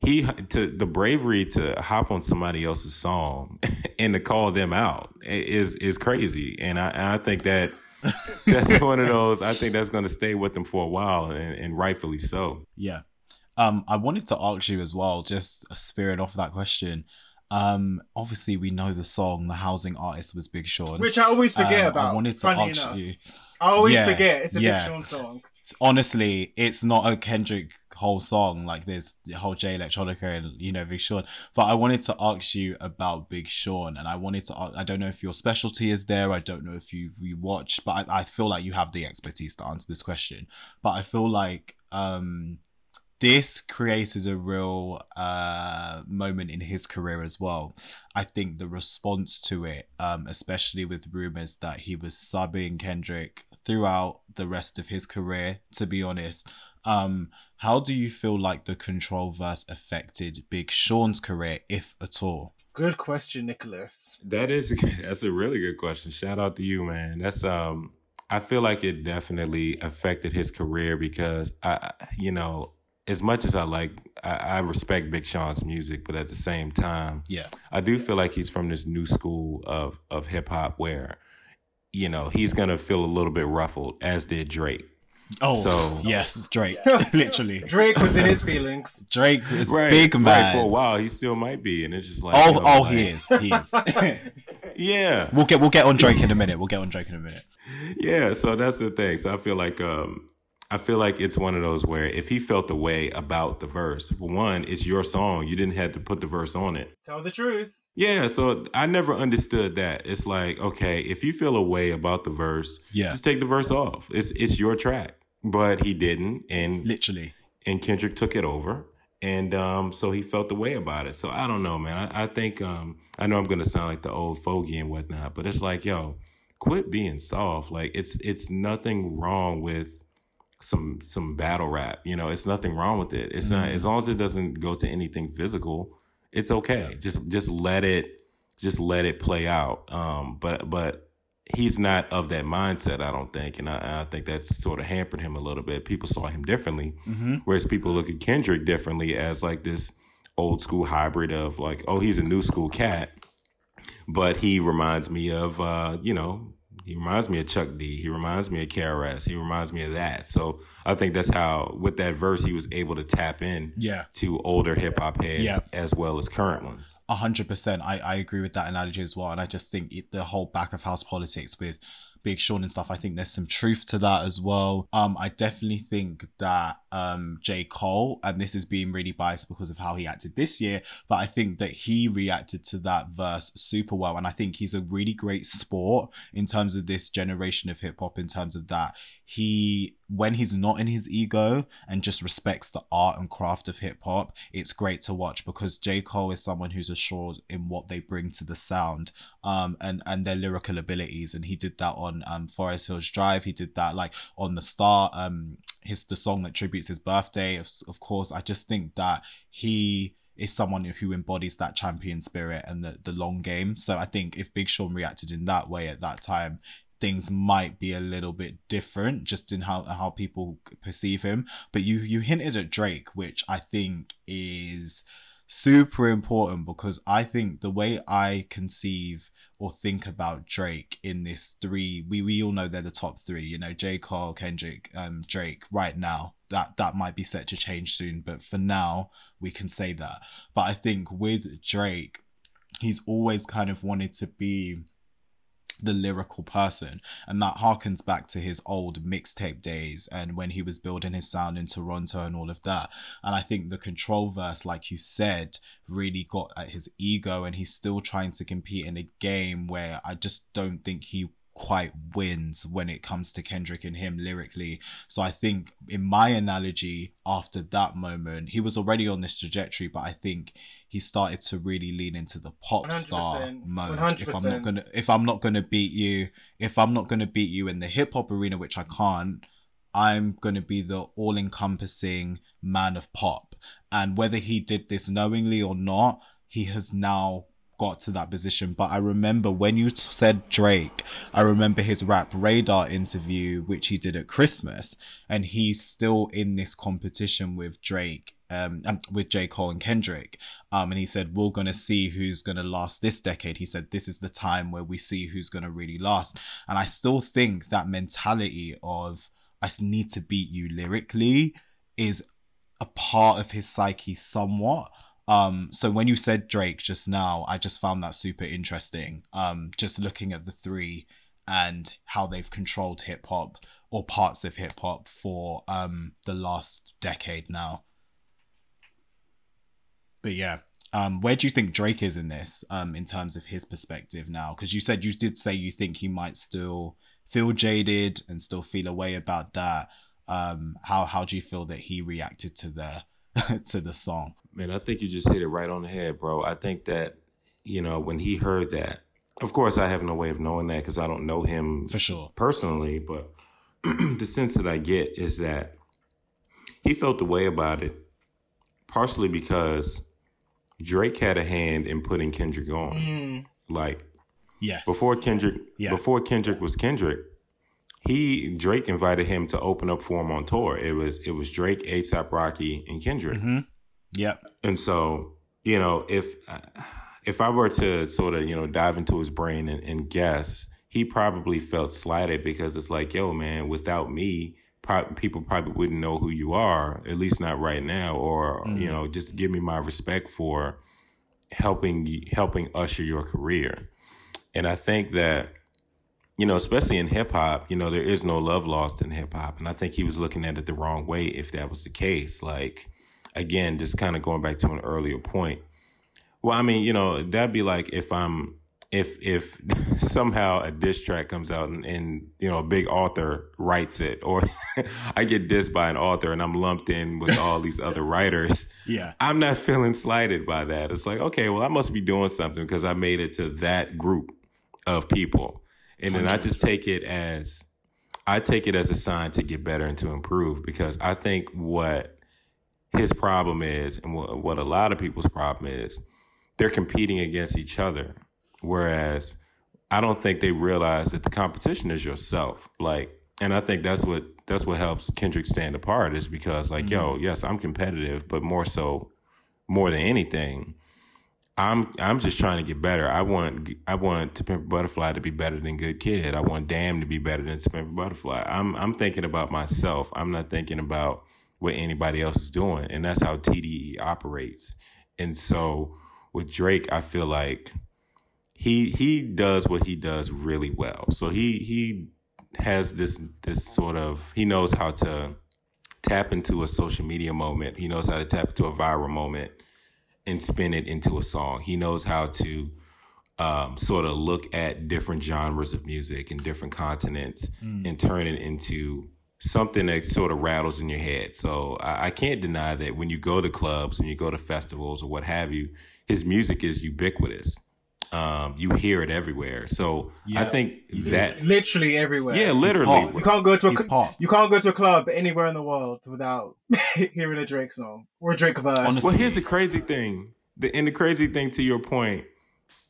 he to the bravery to hop on somebody else's song and to call them out is is crazy and I and I think that that's one of those I think that's going to stay with them for a while and, and rightfully so. Yeah. Um, I wanted to ask you as well, just a spirit off that question. Um, obviously we know the song, the housing artist was Big Sean. Which I always forget Um, about. I wanted to ask enough. you. I always Yeah, forget it's a yeah. Big Sean song. Honestly, it's not a Kendrick whole song. Like there's the whole Jay Electronica and you know Big Sean. But I wanted to ask you about Big Sean, and I wanted to. ask- I don't know if your specialty is there. I don't know if you you watch, but I, I feel like you have the expertise to answer this question. But I feel like um this created a real uh, moment in his career as well. I think the response to it, um, especially with rumors that he was subbing Kendrick throughout the rest of his career, to be honest, um, how do you feel like the control verse affected Big Sean's career, if at all? Good question, Nicholas. That is that's a really good question. Shout out to you, man. That's um I feel like it definitely affected his career because I I- you know, as much as I like I, I respect Big Sean's music, but at the same time, Yeah. I do feel like he's from this new school of of hip hop where, you know, he's gonna feel a little bit ruffled, as did Drake. Oh, So- yes, Drake, literally. Drake was in his feelings. Drake is Right, big right, man. for a while. He still might be, and it's just like Oh, yo, oh, like- he is. He is. Yeah, we'll get we'll get on Drake in a minute. We'll get on Drake in a minute. yeah so that's the thing so i feel like um i feel like it's one of those where if he felt the way about the verse one it's your song you didn't have to put the verse on it Tell the truth. yeah so i never understood that it's like okay if you feel a way about the verse Yeah. just take the verse off it's it's your track but he didn't and Literally. and Kendrick took it over. And um, so he felt the way about it. So I don't know, man. I, I think um, I know I'm gonna sound like the old fogey and whatnot, but it's like, yo, quit being soft. Like it's it's nothing wrong with some some battle rap. You know, it's nothing wrong with it. It's not as long as it doesn't go to anything physical, it's okay. Just just let it just let it play out. Um, but but he's not of that mindset, I don't think, and I, I think that's sort of hampered him a little bit. People saw him differently, Mm-hmm. whereas people look at Kendrick differently as like this old school hybrid of like, oh, he's a new school cat, but he reminds me of, uh, you know, he reminds me of Chuck D. He reminds me of KRS. He reminds me of that. So I think that's how, with that verse, he was able to tap in Yeah. to older hip hop heads Yeah. as well as current ones. A hundred percent. I, I agree with that analogy as well. And I just think it, the whole back of house politics with Big Sean and stuff, I think there's some truth to that as well. Um, I definitely think that um, J. Cole, and this is being really biased because of how he acted this year, but I think that he reacted to that verse super well. And I think he's a really great sport in terms of this generation of hip hop, in terms of that he when he's not in his ego and just respects the art and craft of hip hop, it's great to watch because J. Cole is someone who's assured in what they bring to the sound um and and their lyrical abilities. And he did that on um Forest Hills Drive. He did that like on the star um his the song that tributes his birthday. Of, of course, I just think that he is someone who embodies that champion spirit and the, the long game. So I think if Big Sean reacted in that way at that time, things might be a little bit different just in how how people perceive him. But you you hinted at Drake, which I think is super important because I think the way I conceive or think about Drake in this three, we, we all know they're the top three, you know, J. Cole, Kendrick, um, Drake right now. That that might be set to change soon, but for now we can say that. But I think with Drake, he's always kind of wanted to be the lyrical person and that harkens back to his old mixtape days and when he was building his sound in Toronto and all of that. And I think the control verse like you said really got at his ego and he's still trying to compete in a game where I just don't think he quite wins when it comes to Kendrick and him lyrically. So I think in my analogy, after that moment, he was already on this trajectory, but I think he started to really lean into the pop star mode. 100%. If I'm not gonna if I'm not gonna beat you, if I'm not gonna beat you in the hip hop arena, which I can't, I'm gonna be the all encompassing man of pop. And whether he did this knowingly or not, he has now got to that position. But I remember when you said Drake, I remember his rap radar interview, which he did at Christmas, and he's still in this competition with Drake. Um, with J. Cole and Kendrick. Um, and he said, We're gonna see who's gonna last this decade. He said, This is the time where we see who's gonna really last. And I still think that mentality of I need to beat you lyrically is a part of his psyche somewhat. Um, so when you said Drake just now, I just found that super interesting. Um, just looking at the three and how they've controlled hip hop or parts of hip hop for um the last decade now. But yeah, um, where do you think Drake is in this, um, in terms of his perspective now? Because you said you did say you think he might still feel jaded and still feel a way about that. Um, how how do you feel that he reacted to the to the song? Man, I think you just hit it right on the head, bro. I think that, you know, when he heard that, of course, I have no way of knowing that because I don't know him for sure personally, but the sense that I get is that he felt the way about it, partially because Drake had a hand in putting Kendrick on. Mm. Like, yes, before Kendrick, yeah. before Kendrick was Kendrick, he Drake invited him to open up for him on tour. It was it was Drake, ASAP Rocky, and Kendrick. Mm-hmm. Yeah. And so, you know, if if I were to sort of, you know, dive into his brain and, and guess, he probably felt slighted because it's like, yo, man, without me, pro- people probably wouldn't know who you are, at least not right now, or mm-hmm. you know, just give me my respect for helping helping usher your career. And I think that you know, especially in hip hop, you know, there is no love lost in hip hop. And I think he was looking at it the wrong way if that was the case. Like, again, just kind of going back to an earlier point. Well, I mean, you know, that'd be like if I'm if if somehow a diss track comes out and, and you know a big author writes it, or I get dissed by an author and I'm lumped in with all these other writers. Yeah, I'm not feeling slighted by that. It's like okay, well, I must be doing something because I made it to that group of people, and then I just take it as I take it as a sign to get better and to improve because I think what his problem is, and what, what a lot of people's problem is, they're competing against each other. Whereas I don't think they realize that the competition is yourself. Like, and I think that's what that's what helps Kendrick stand apart is because like, mm-hmm. yo, yes, I'm competitive, but more so, more than anything, I'm I'm just trying to get better. I want I want To Pimp Butterfly to be better than Good Kid. I want Damn to be better than To Pimp Butterfly. I'm I'm thinking about myself. I'm not thinking about what anybody else is doing. And that's how TDE operates. And so with Drake, I feel like he he does what he does really well. So he he has this this sort of he knows how to tap into a social media moment. He knows how to tap into a viral moment and spin it into a song. He knows how to um, sort of look at different genres of music and different continents Mm. and turn it into something that sort of rattles in your head. So I, I can't deny that when you go to clubs and you go to festivals or what have you, his music is ubiquitous. Um, you hear it everywhere. So I Yeah. think that Literally everywhere. yeah, literally. You can't go to a He's cl- you can't go to a club anywhere in the world without hearing a Drake song or a Drake verse. Honestly. Well, here's the crazy thing. The, and the crazy thing to your point,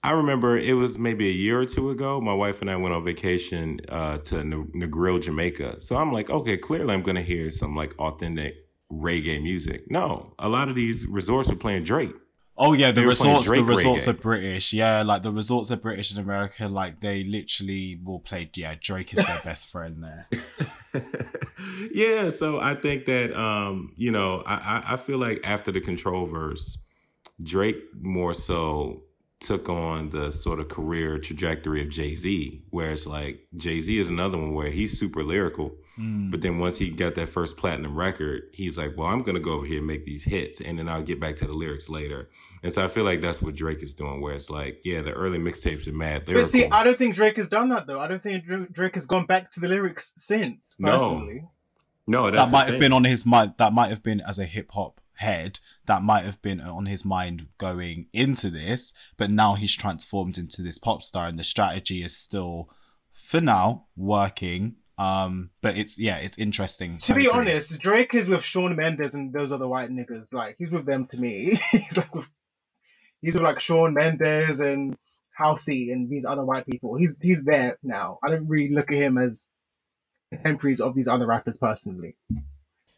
I remember it was maybe a year or two ago. My wife and I went on vacation uh, to N- Negril, Jamaica. So I'm like, okay, clearly I'm going to hear some like authentic reggae music. No, a lot of these resorts were playing Drake. Oh yeah, the They were playing resorts. The resorts reggae. are British. Yeah, like the resorts are British in America. Like they literally will play. Yeah, Drake is their best friend there. yeah, so I think that um, you know, I, I I feel like after the control verse, Drake more so took on the sort of career trajectory of Jay Z, where it's like Jay Z is another one where he's super lyrical, Mm. but then once he got that first platinum record, he's like, well, I'm gonna go over here and make these hits, and then I'll get back to the lyrics later. And so I feel like that's what Drake is doing, where it's like, yeah, the early mixtapes are mad lyrical. but see, I don't think Drake has done that though. I don't think Drake has gone back to the lyrics since. No. Personally, no, that's that might have thing. been on his mind. That might have been as a hip hop head. That might have been on his mind going into this. But now he's transformed into this pop star, and the strategy is still, for now, working. Um, but it's yeah, it's interesting. to be honest, Drake is with Shawn Mendes and those other white niggas. Like he's with them to me. he's like with, he's with like Shawn Mendes and Housey and these other white people. He's he's there now. I don't really look at him as contemporaries of these other rappers personally.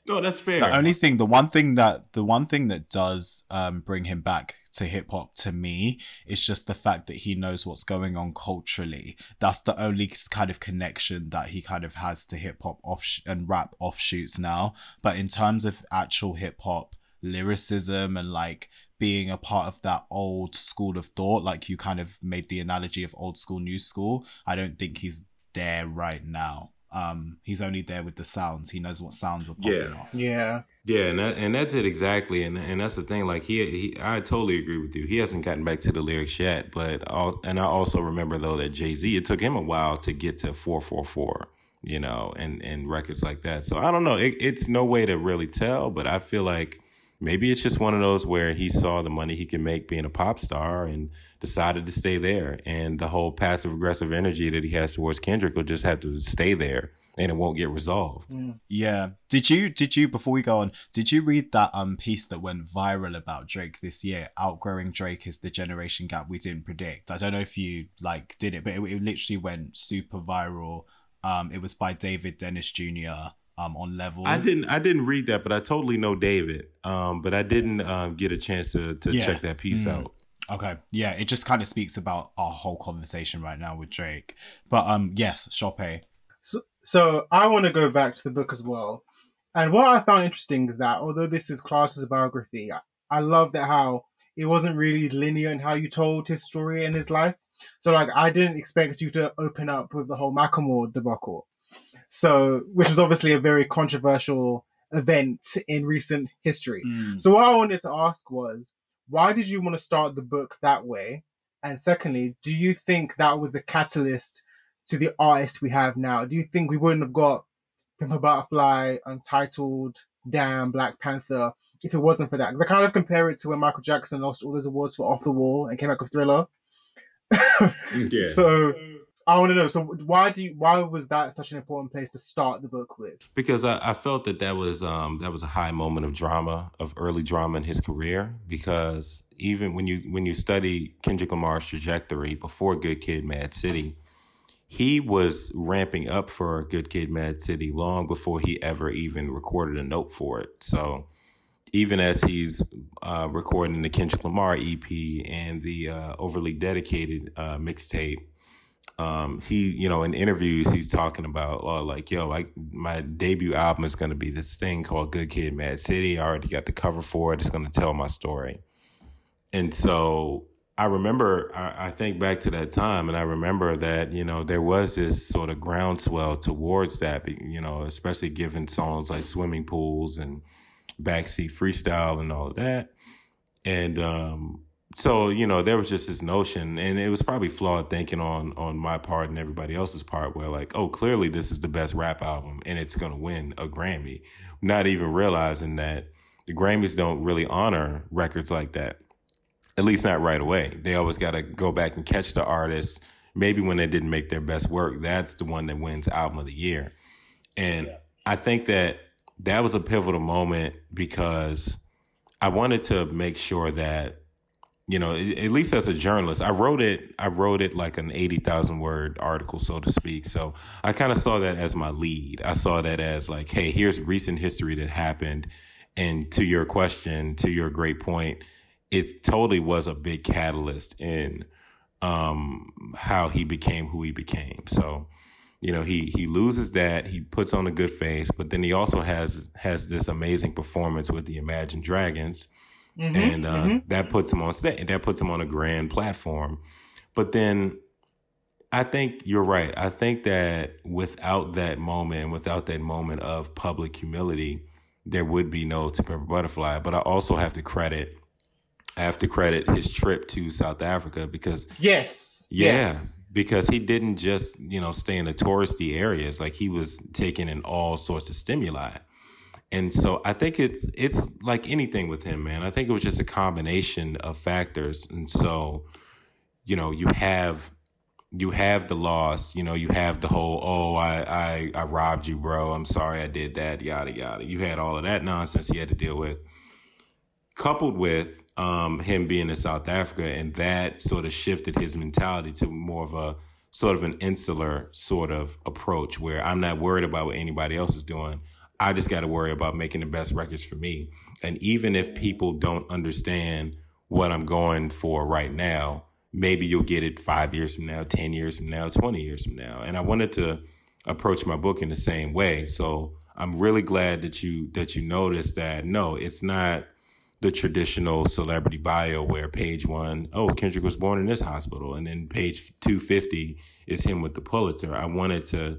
No, that's fair. The only thing, the one thing that the one thing that does um, bring him back to hip hop to me is just the fact that he knows what's going on culturally. That's the only kind of connection that he kind of has to hip hop off and rap offshoots now. But in terms of actual hip hop lyricism and like being a part of that old school of thought, like you kind of made the analogy of old school, new school, I don't think he's there right now. Um, he's only there with the sounds. He knows what sounds are popping Yeah. off. Yeah. Yeah, and that, and that's it exactly, and and that's the thing. Like he, he, I totally agree with you. He hasn't gotten back to the lyrics yet, but all, and I also remember though that Jay Z, it took him a while to get to four four four, you know, and and records like that. So I don't know. It, it's no way to really tell, but I feel like maybe it's just one of those where he saw the money he could make being a pop star and decided to stay there, and the whole passive aggressive energy that he has towards Kendrick will just have to stay there, and it won't get resolved. Yeah. Did you did you before we go on, did you read that um piece that went viral about Drake this year? Outgrowing Drake is the generation gap we didn't predict. I don't know if you like did it, but it, it literally went super viral. Um it was by David Dennis Jr. um on level. I didn't I didn't read that, but I totally know David. Um, but I didn't um, get a chance to to Yeah. check that piece Mm. out. Okay. Yeah, it just kind of speaks about our whole conversation right now with Drake. But um yes, Sope. So, so I want to go back to the book as well. And what I found interesting is that although this is classed as a biography, I, I love that how it wasn't really linear in how you told his story and his life. So like I didn't expect you to open up with the whole Macklemore debacle. So which was obviously a very controversial event in recent history. Mm. So what I wanted to ask was, why did you want to start the book that way? And secondly, do you think that was the catalyst to the artists we have now? Do you think we wouldn't have got Pimp a Butterfly, Untitled, Damn, Black Panther if it wasn't for that? Because I kind of compare it to when Michael Jackson lost all those awards for Off the Wall and came back with Thriller. Yeah. So I want to know. So why do you? Why was that such an important place to start the book with? because I, I felt that that was um, that was a high moment of drama of early drama in his career. Because even when you when you study Kendrick Lamar's trajectory before Good Kid, Mad City, he was ramping up for Good Kid, Mad City long before he ever even recorded a note for it. So even as he's uh, recording the Kendrick Lamar EP and the uh, overly dedicated uh, mixtape, um, he, you know, in interviews, he's talking about uh, like, yo, like my debut album is going to be this thing called Good Kid, Mad City. I already got the cover for it. It's going to tell my story. And so I remember, I, I think back to that time, and I remember that you know there was this sort of groundswell towards that. You know, especially given songs like "Swimming Pools" and "Backseat Freestyle" and all of that, and um, so you know there was just this notion, and it was probably flawed thinking on on my part and everybody else's part, where like, oh, clearly this is the best rap album, and it's gonna win a Grammy, not even realizing that the Grammys don't really honor records like that at least not right away. They always got to go back and catch the artist. Maybe when they didn't make their best work, that's the one that wins album of the year. And yeah. I think that that was a pivotal moment because I wanted to make sure that you know, at least as a journalist, I wrote it. I wrote it like an eighty thousand word article, so to speak. So I kind of saw that as my lead. I saw that as like, hey, here's recent history that happened, and to your question, to your great point, it totally was a big catalyst in um, how he became who he became. So, you know, he he loses that, he puts on a good face, but then he also has has this amazing performance with the Imagine Dragons, mm-hmm, and uh, mm-hmm. that puts him on stage. That puts him on a grand platform. But then, I think you're right. I think that without that moment, without that moment of public humility, there would be no To Pimp Butterfly. But I also have to credit I have to credit his trip to South Africa because yes, yeah, yes. because he didn't just you know stay in the touristy areas. Like he was taking in all sorts of stimuli, and so I think it's it's like anything with him, man. I think it was just a combination of factors, and so you know you have you have the loss, you know, you have the whole, oh, I, I, I robbed you, bro. I'm sorry I did that, yada, yada. You had all of that nonsense he had to deal with. Coupled with um, him being in South Africa, and that sort of shifted his mentality to more of a sort of an insular sort of approach where I'm not worried about what anybody else is doing. I just got to worry about making the best records for me. And even if people don't understand what I'm going for right now, maybe you'll get it five years from now, 10 years from now, 20 years from now. And I wanted to approach my book in the same way. So I'm really glad that you, that you noticed that no, it's not, the traditional celebrity bio where page one, oh, Kendrick was born in this hospital. And then page 250 is him with the Pulitzer. I wanted to,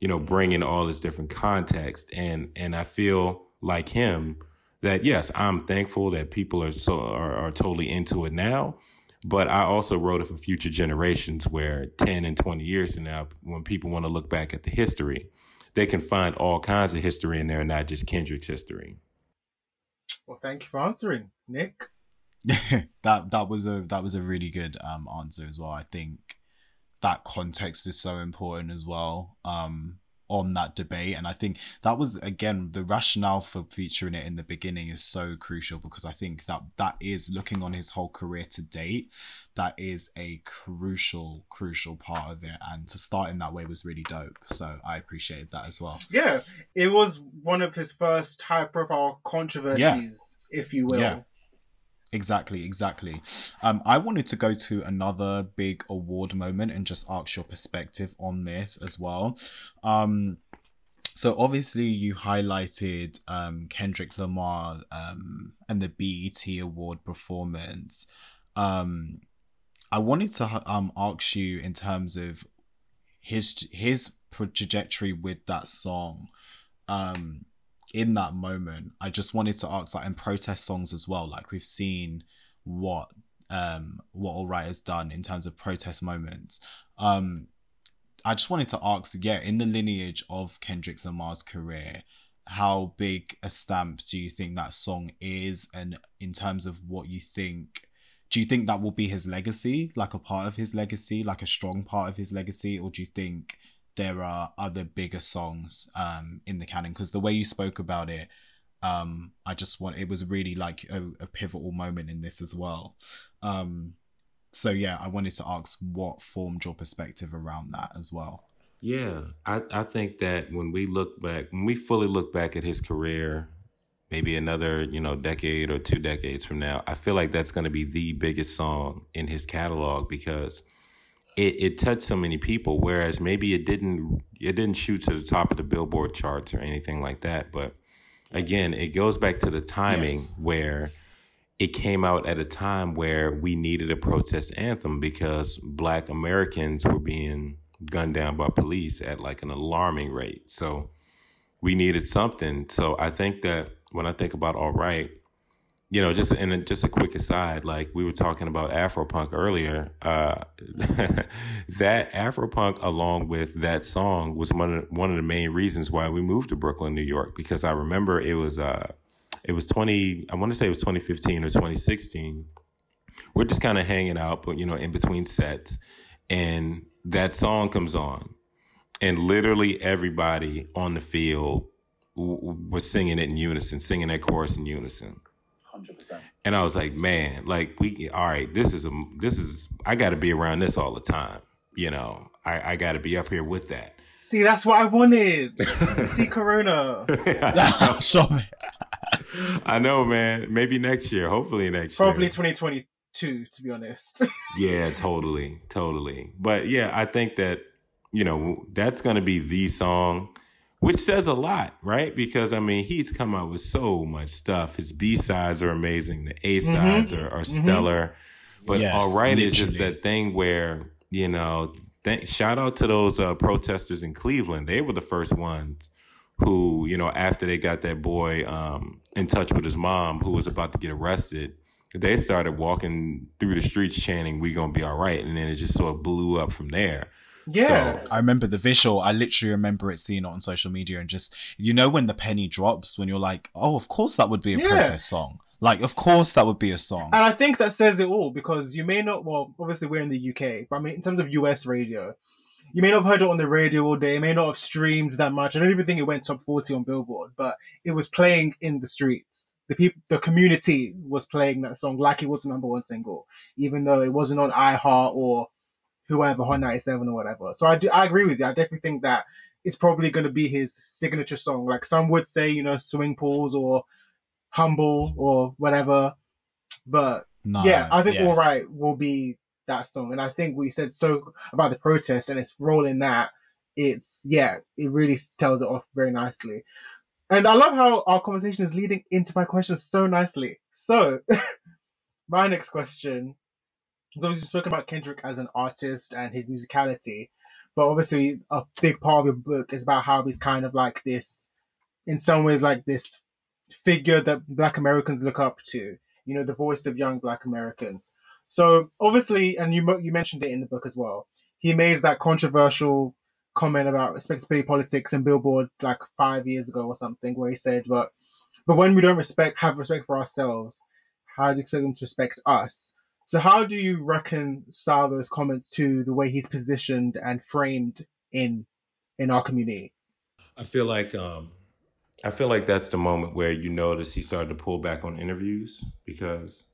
you know, bring in all this different context. And, and I feel like him that, yes, I'm thankful that people are so, are, are totally into it now. But I also wrote it for future generations where 10 and 20 years from now, when people want to look back at the history, they can find all kinds of history in there, not just Kendrick's history. Well, thank you for answering, Nick. that that was a that was a really good um answer as well. I think that context is so important as well. Um on that debate. And I think that was again the rationale for featuring it in the beginning is so crucial because I think that that is looking on his whole career to date, that is a crucial, crucial part of it. And to start in that way was really dope. So I appreciated that as well. Yeah. It was one of his first high profile controversies, yeah. if you will. Yeah. Exactly, exactly. Um, I wanted to go to another big award moment and just ask your perspective on this as well. Um, so obviously you highlighted um, Kendrick Lamar um, and the BET Award performance. Um, I wanted to um, ask you in terms of his his trajectory with that song. Um, in that moment, I just wanted to ask, like, in protest songs as well, like we've seen what um what All Right has done in terms of protest moments. Um, I just wanted to ask, yeah, in the lineage of Kendrick Lamar's career, how big a stamp do you think that song is, and in terms of what you think? Do you think that will be his legacy, like a part of his legacy, like a strong part of his legacy, or do you think there are other bigger songs um, in the canon because the way you spoke about it um, i just want it was really like a, a pivotal moment in this as well. Um, so yeah i wanted to ask what formed your perspective around that as well. Yeah I, I think that when we look back when we fully look back at his career maybe another you know decade or two decades from now i feel like that's going to be the biggest song in his catalog because it, it touched so many people whereas maybe it didn't it didn't shoot to the top of the billboard charts or anything like that but again it goes back to the timing yes. where it came out at a time where we needed a protest anthem because black Americans were being gunned down by police at like an alarming rate. So we needed something. So I think that when I think about all right, you know, just in a, just a quick aside, like we were talking about Afropunk earlier, uh, that Afropunk along with that song was one of one of the main reasons why we moved to Brooklyn, New York, because I remember it was uh, it was 20 i want to say it was 2015 or 2016 we're just kind of hanging out but you know in between sets and that song comes on and literally everybody on the field w- was singing it in unison singing that chorus in unison 100%. and i was like man like we all right this is a this is i got to be around this all the time you know i i got to be up here with that See, that's what I wanted. see Corona. Show me. I know, man. Maybe next year. Hopefully next year. Probably 2022, to be honest. Yeah, totally, totally. But yeah, I think that you know that's going to be the song, which says a lot, right? Because I mean, he's come out with so much stuff. His B sides are amazing. The A sides are, are stellar. But Yes, all right, it's just that thing where you know. Th- shout out to those uh, protesters in Cleveland. They were the first ones who, you know, after they got that boy um, in touch with his mom who was about to get arrested, they started walking through the streets chanting, "We gonna be all right," and then it just sort of blew up from there. Yeah. So- I remember the visual. I literally remember it seeing it on social media and just you know when the penny drops when you're like, oh, of course that would be a Yeah. protest song. Like, of course that would be a song. And I think that says it all because you may not, well, obviously we're in the UK, but I mean, in terms of US radio, you may not have heard it on the radio all day, you may not have streamed that much. I don't even think it went top 40 on Billboard, but it was playing in the streets. The people, the community was playing that song like it was the number one single, even though it wasn't on iHeart or whoever, Hot 97 or whatever. So I do, I agree with you. I definitely think that it's probably going to be his signature song. Like some would say, you know, Swimming Pools or Humble or whatever. But yeah, I think yeah. All Right will be that song. And I think we said so about the protest and its role in that. It's, yeah, it really tells it off very nicely. And I love how our conversation is leading into my questions so nicely. So, my next question we've spoken about Kendrick as an artist and his musicality, but obviously a big part of your book is about how he's kind of like this, in some ways, like this figure that Black Americans look up to. You know, the voice of young Black Americans. So obviously, and you you mentioned it in the book as well. He made that controversial comment about respectability politics and Billboard like five years ago or something, where he said, "But but when we don't respect have respect for ourselves, how do you expect them to respect us?" So how do you reconcile those comments to the way he's positioned and framed in in our community? I feel like um, I feel like that's the moment where you notice he started to pull back on interviews because,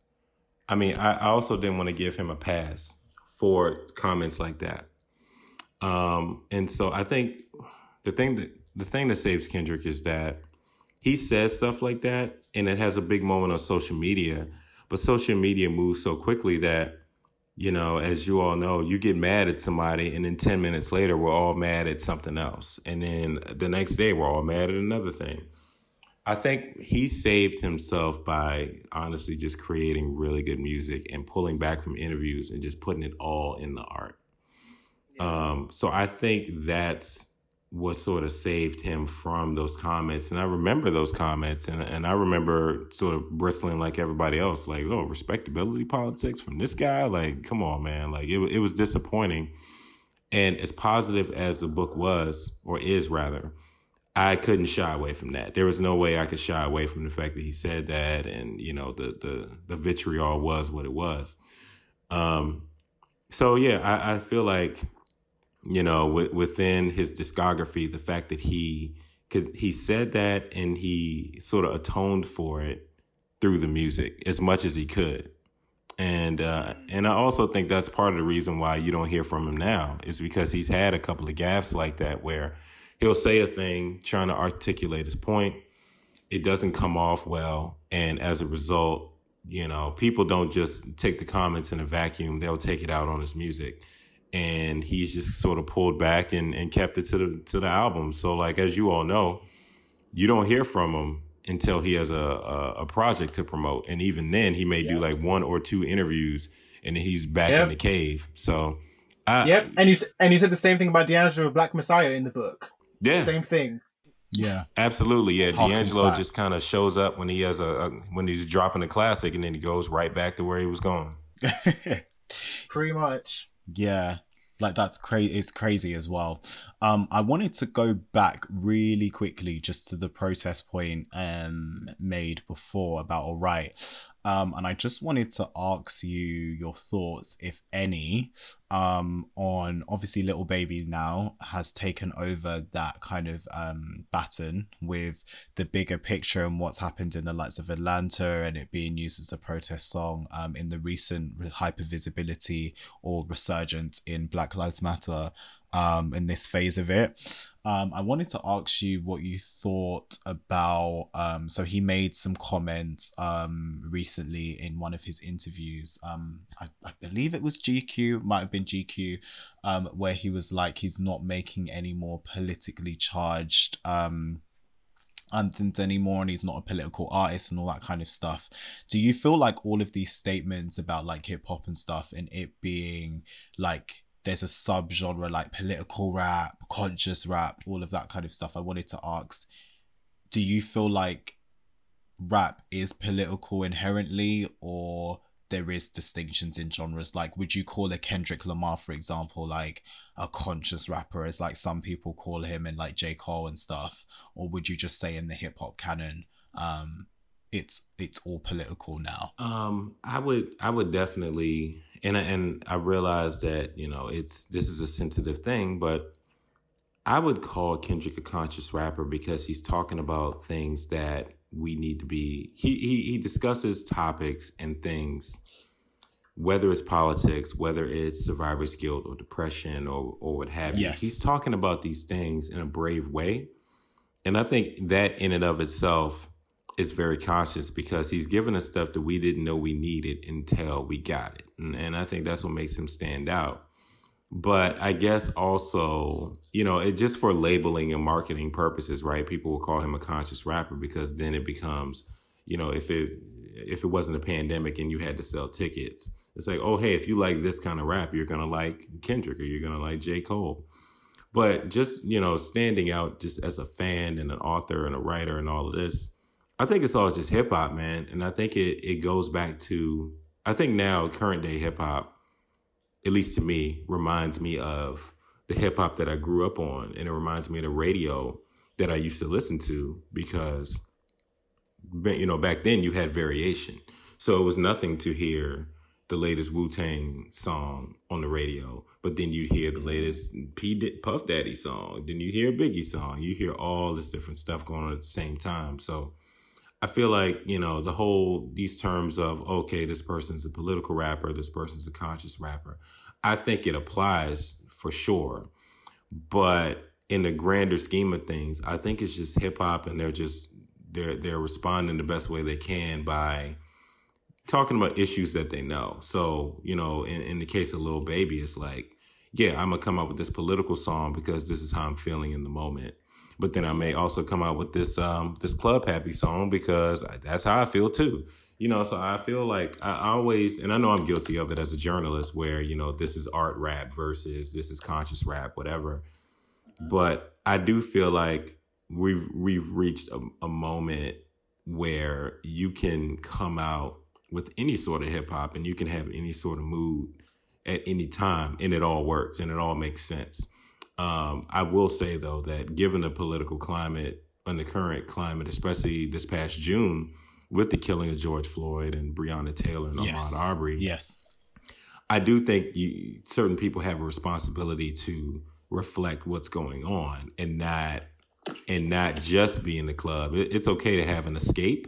I mean, I, I also didn't want to give him a pass for comments like that. Um, and so I think the thing that the thing that saves Kendrick is that he says stuff like that, and it has a big moment on social media. But social media moves so quickly that you know, as you all know, you get mad at somebody, and then 10 minutes later, we're all mad at something else. And then the next day, we're all mad at another thing. I think he saved himself by honestly just creating really good music and pulling back from interviews and just putting it all in the art. Um, so I think that's what sort of saved him from those comments. And I remember those comments, and, and I remember sort of bristling like everybody else, like, oh, respectability politics from this guy? Like, come on, man. Like, it, it was disappointing. And as positive as the book was, or is rather, I couldn't shy away from that. There was no way I could shy away from the fact that he said that, and you know the the the vitriol was what it was. Um, so yeah, I, I feel like you know w- within his discography, the fact that he could he said that and he sort of atoned for it through the music as much as he could. And uh, and I also think that's part of the reason why you don't hear from him now is because he's had a couple of gaffes like that where he'll say a thing trying to articulate his point. It doesn't come off well, and as a result, you know, people don't just take the comments in a vacuum; they'll take it out on his music. And he's just sort of pulled back and, and kept it to the to the album. So, like as you all know, you don't hear from him until he has a, a, a project to promote, and even then, he may do like one or two interviews, and then he's back Yep. in the cave. So, I, Yep, and you and you said the same thing about D'Angelo with Black Messiah in the book. yeah, Same thing. Yeah. absolutely, yeah. Harkens D'Angelo back. just kind of shows up when he has a, a when he's dropping a classic, and then he goes right back to where he was going. Pretty much. Yeah, like that's crazy. It's crazy as well. Um, I wanted to go back really quickly just to the protest point um made before about all right. Um, and I just wanted to ask you your thoughts, if any, um, on obviously Lil Baby now has taken over that kind of um baton with the bigger picture and what's happened in the lights of Atlanta and it being used as a protest song um in the recent hyper visibility or resurgence in Black Lives Matter um in this phase of it. Um I wanted to ask you what you thought about um so he made some comments um recently in one of his interviews. Um I, I believe it was GQ, might have been GQ, um, where he was like he's not making any more politically charged um anthems anymore and he's not a political artist and all that kind of stuff. Do you feel like all of these statements about like hip hop and stuff and it being like there's a subgenre like political rap, conscious rap, all of that kind of stuff? I wanted to ask, do you feel like rap is political inherently or there is distinctions in genres? Like would you call a kendrick lamar for example like a conscious rapper as like some people call him and like j. Cole and stuff? Or would you just say in the hip-hop canon um it's it's all political now? Um, I would, I would definitely, and I- and I realize that you know it's this is a sensitive thing, but I would call Kendrick a conscious rapper because he's talking about things that we need to be. He he he discusses topics and things, whether it's politics, whether it's survivor's guilt or depression or or what have you. Yes. He's talking about these things in a brave way, and I think that in and of itself is very conscious because he's given us stuff that we didn't know we needed until we got it. And, and I think that's what makes him stand out. But I guess also, you know, it just for labeling and marketing purposes, right? People will call him a conscious rapper because then it becomes, you know, if it if it wasn't a pandemic and you had to sell tickets, it's like, oh hey, if you like this kind of rap, you're gonna like Kendrick or you're gonna like J. Cole. But just, you know, standing out just as a fan and an author and a writer and all of this, I think it's all just hip hop, man. And I think it it goes back to I think now current day hip hop, at least to me, reminds me of the hip hop that I grew up on, and it reminds me of the radio that I used to listen to because, you know, back then you had variation, so it was nothing to hear the latest Wu Tang song on the radio, but then you'd hear the latest P Puff Daddy song, then you hear Biggie song, you hear all this different stuff going on at the same time. So I feel like, you know, the whole, these terms of, okay, this person's a political rapper, this person's a conscious rapper, I think it applies for sure. But in the grander scheme of things, I think it's just hip hop and they're just, they're, they're responding the best way they can by talking about issues that they know. So, you know, in, in the case of Lil Baby, it's like, yeah, I'm gonna come up with this political song because this is how I'm feeling in the moment. But then I may also come out with this um this club happy song because that's how I feel too. You know, so I feel like I always, and I know I'm guilty of it as a journalist, where you know this is art rap versus this is conscious rap, whatever. But I do feel like we've we've reached a, a moment where you can come out with any sort of hip hop and you can have any sort of mood at any time and it all works and it all makes sense. Um, I will say though that given the political climate and the current climate, especially this past June with the killing of George Floyd and Breonna Taylor and yes Ahmaud Arbery, yes I do think you, certain people have a responsibility to reflect what's going on and not and not just be in the club. It, it's okay to have an escape,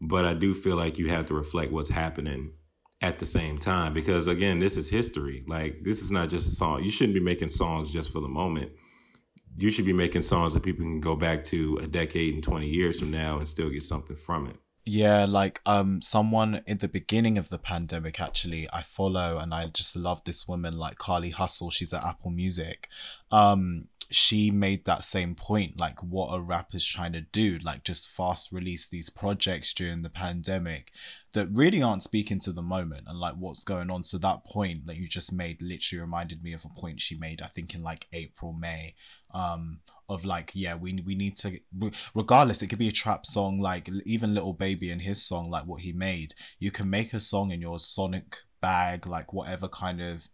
but I do feel like you have to reflect what's happening at the same time because again, this is history. Like this is not just a song. You shouldn't be making songs just for the moment. You should be making songs that people can go back to a decade and 20 years from now and still get something from it. Yeah, like um someone in the beginning of the pandemic actually I follow and I just love this woman like Carly Hustle, she's at Apple Music. Um she made that same point like what a rapper's trying to do? Like just fast release these projects during the pandemic that really aren't speaking to the moment and like what's going on. So that point that you just made literally reminded me of a point she made i think in like april may um of like yeah we we need to regardless it could be a trap song like even Lil Baby and his song like what he made. You can make a song in your sonic bag like whatever kind of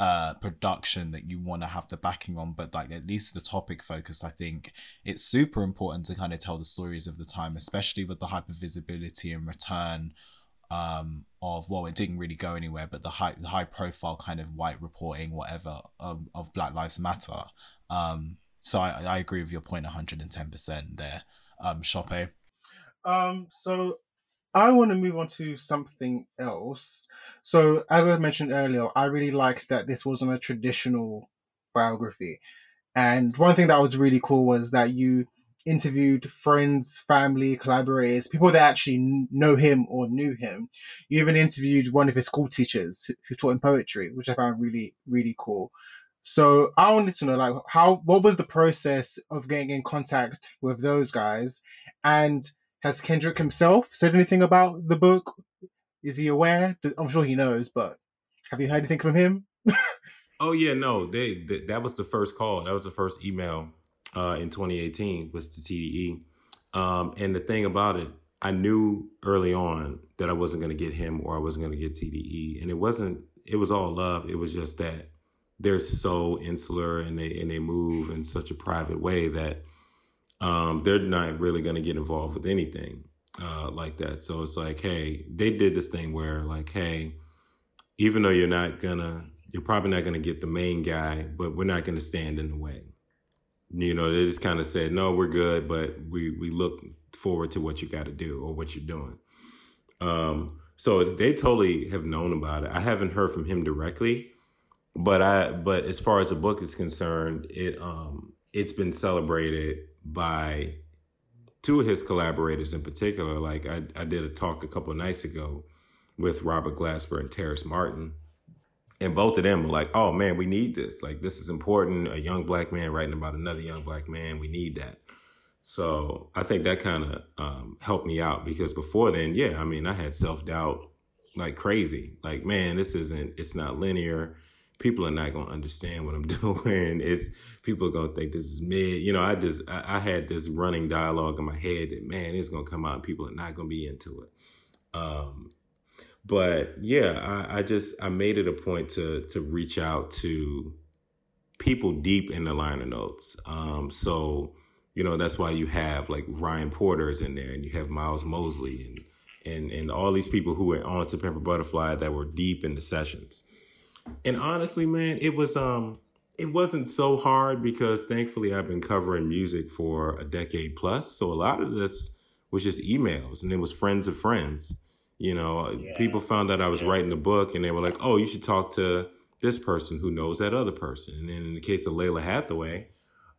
uh production that you want to have the backing on but like at least the topic focus i think it's super important to kind of tell the stories of the time especially with the hyper visibility and return um of well it didn't really go anywhere but the high the high profile kind of white reporting whatever of, of black lives matter um so i i agree with your point 110% there um Sope. um so I want to move on to something else. So, as I mentioned earlier, I really liked that this wasn't a traditional biography. And one thing that was really cool was that you interviewed friends, family, collaborators, people that actually know him or knew him. You even interviewed one of his school teachers who taught him poetry, which I found really, really cool. So I wanted to know, like, how, what was the process of getting in contact with those guys? And has Kendrick himself said anything about the book? Is he aware? I'm sure he knows, but have you heard anything from him? oh yeah, no. They, they, that was the first call. That was the first email uh, in 2018 was to TDE. Um, and the thing about it, I knew early on that I wasn't going to get him or I wasn't going to get TDE, and it wasn't. It was all love. It was just that they're so insular and they and they move in such a private way that um, they're not really going to get involved with anything uh, like that. So it's like, hey, they did this thing where, like, hey, even though you're not gonna, you're probably not gonna get the main guy, but we're not gonna stand in the way. You know, they just kind of said, no, we're good, but we we look forward to what you got to do or what you're doing. Um, so they totally have known about it. I haven't heard from him directly, but I but as far as the book is concerned, it um it's been celebrated by two of his collaborators in particular. Like I, I did a talk a couple nights ago with Robert Glasper and Terrace Martin. And both of them were like, oh man, we need this. Like, this is important. A young black man writing about another young black man. We need that. So I think that kind of um, helped me out because before then, yeah, I mean, I had self doubt like crazy. Like, man, this isn't, it's not linear people are not going to understand what I'm doing. It's people are going to think this is mid. You know, I just I, I, had this running dialogue in my head that man, it's going to come out and people are not going to be into it. Um, but yeah, I, I just I made it a point to to reach out to people deep in the liner notes. Um, so you know that's why you have like Ryan Porter's in there, and you have Miles Mosley and and and all these people who were on to a Butterfly that were deep in the sessions. And honestly, man, it was um it wasn't so hard because thankfully I've been covering music for a decade plus. So a lot of this was just emails and it was friends of friends. You know, yeah. people found out I was yeah. writing a book and they were like, "Oh, you should talk to this person who knows that other person." And in the case of Lalah Hathaway,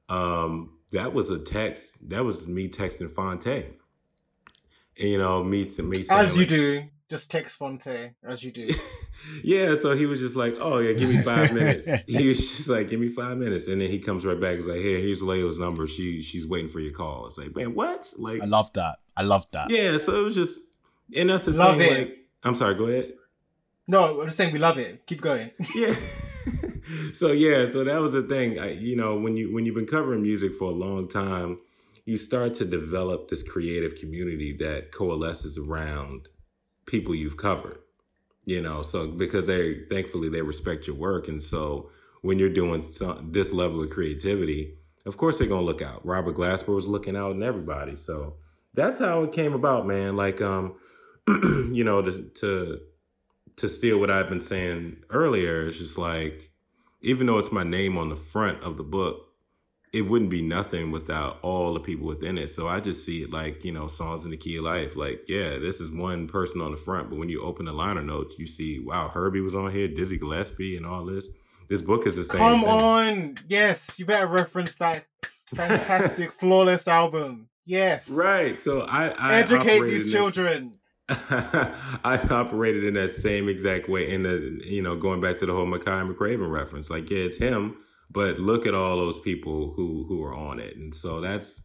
um, that was a text. That was me texting Phonte. You know, me, me saying, as you like, do just text Phonte as you do. yeah, so he was just like, "Oh yeah, give me five minutes." he was just like, "Give me five minutes," and then he comes right back. He's like, "Hey, here's Lalah's number. She she's waiting for your call." It's like, man, what? Like, I love that. I love that. Yeah, so it was just, and that's the love thing. It. Like, I'm sorry. Go ahead. No, I'm just saying we love it. Keep going. yeah. so yeah, so that was the thing. I, you know, when you when you've been covering music for a long time, you start to develop this creative community that coalesces around people you've covered you know so because they thankfully they respect your work and so when you're doing some, this level of creativity of course they're gonna look out. Robert glasper was looking out and everybody so that's how it came about man. Like um you know to to to steal what i've been saying earlier it's just like even though it's my name on the front of the book it wouldn't be nothing without all the people within it. So I just see it like, you know, songs in the key of life. Like, yeah, this is one person on the front, but when you open the liner notes, you see, wow, Herbie was on here, Dizzy Gillespie, and all this. This book is the same. Come thing. on. Yes, you better reference that fantastic, flawless album. Yes. Right. So I, I educate these children. I operated in that same exact way. In the, you know, going back to the whole Makaya McCraven reference, like, yeah, it's him but look at all those people who who are on it, and so that's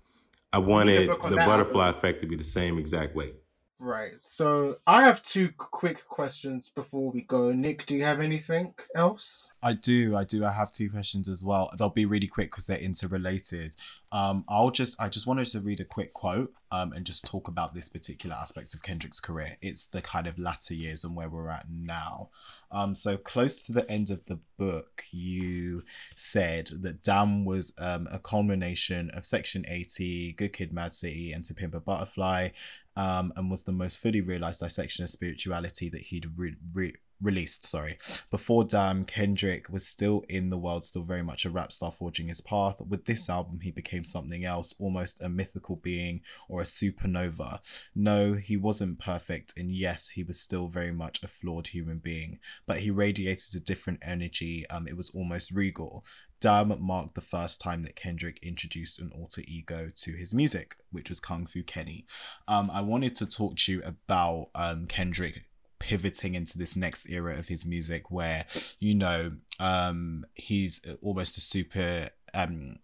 I wanted the butterfly album. effect to be the same exact way. Right. So I have two quick questions before we go. Nick, do you have anything else? I do. I do. I have two questions as well. They'll be really quick because they're interrelated. Um, I'll just. I just wanted to read a quick quote. Um, and just talk about this particular aspect of Kendrick's career. It's the kind of latter years and where we're at now. Um, so close to the end of the book, you said that Damn was um, a culmination of Section 80, Good Kid, Mad City, and To Pimp a Butterfly, um, and was the most fully realized dissection of spirituality that he'd re- re- released. Sorry, before Damn, Kendrick was still in the world, still very much a rap star forging his path. With this album, he became something else, almost a mythical being or a supernova. No, he wasn't perfect, and yes, he was still very much a flawed human being, but he radiated a different energy. Um, it was almost regal. Damn marked the first time that Kendrick introduced an alter ego to his music, which was Kung Fu Kenny. Um, I wanted to talk to you about um, Kendrick pivoting into this next era of his music where, you know, um, he's almost a super. Um,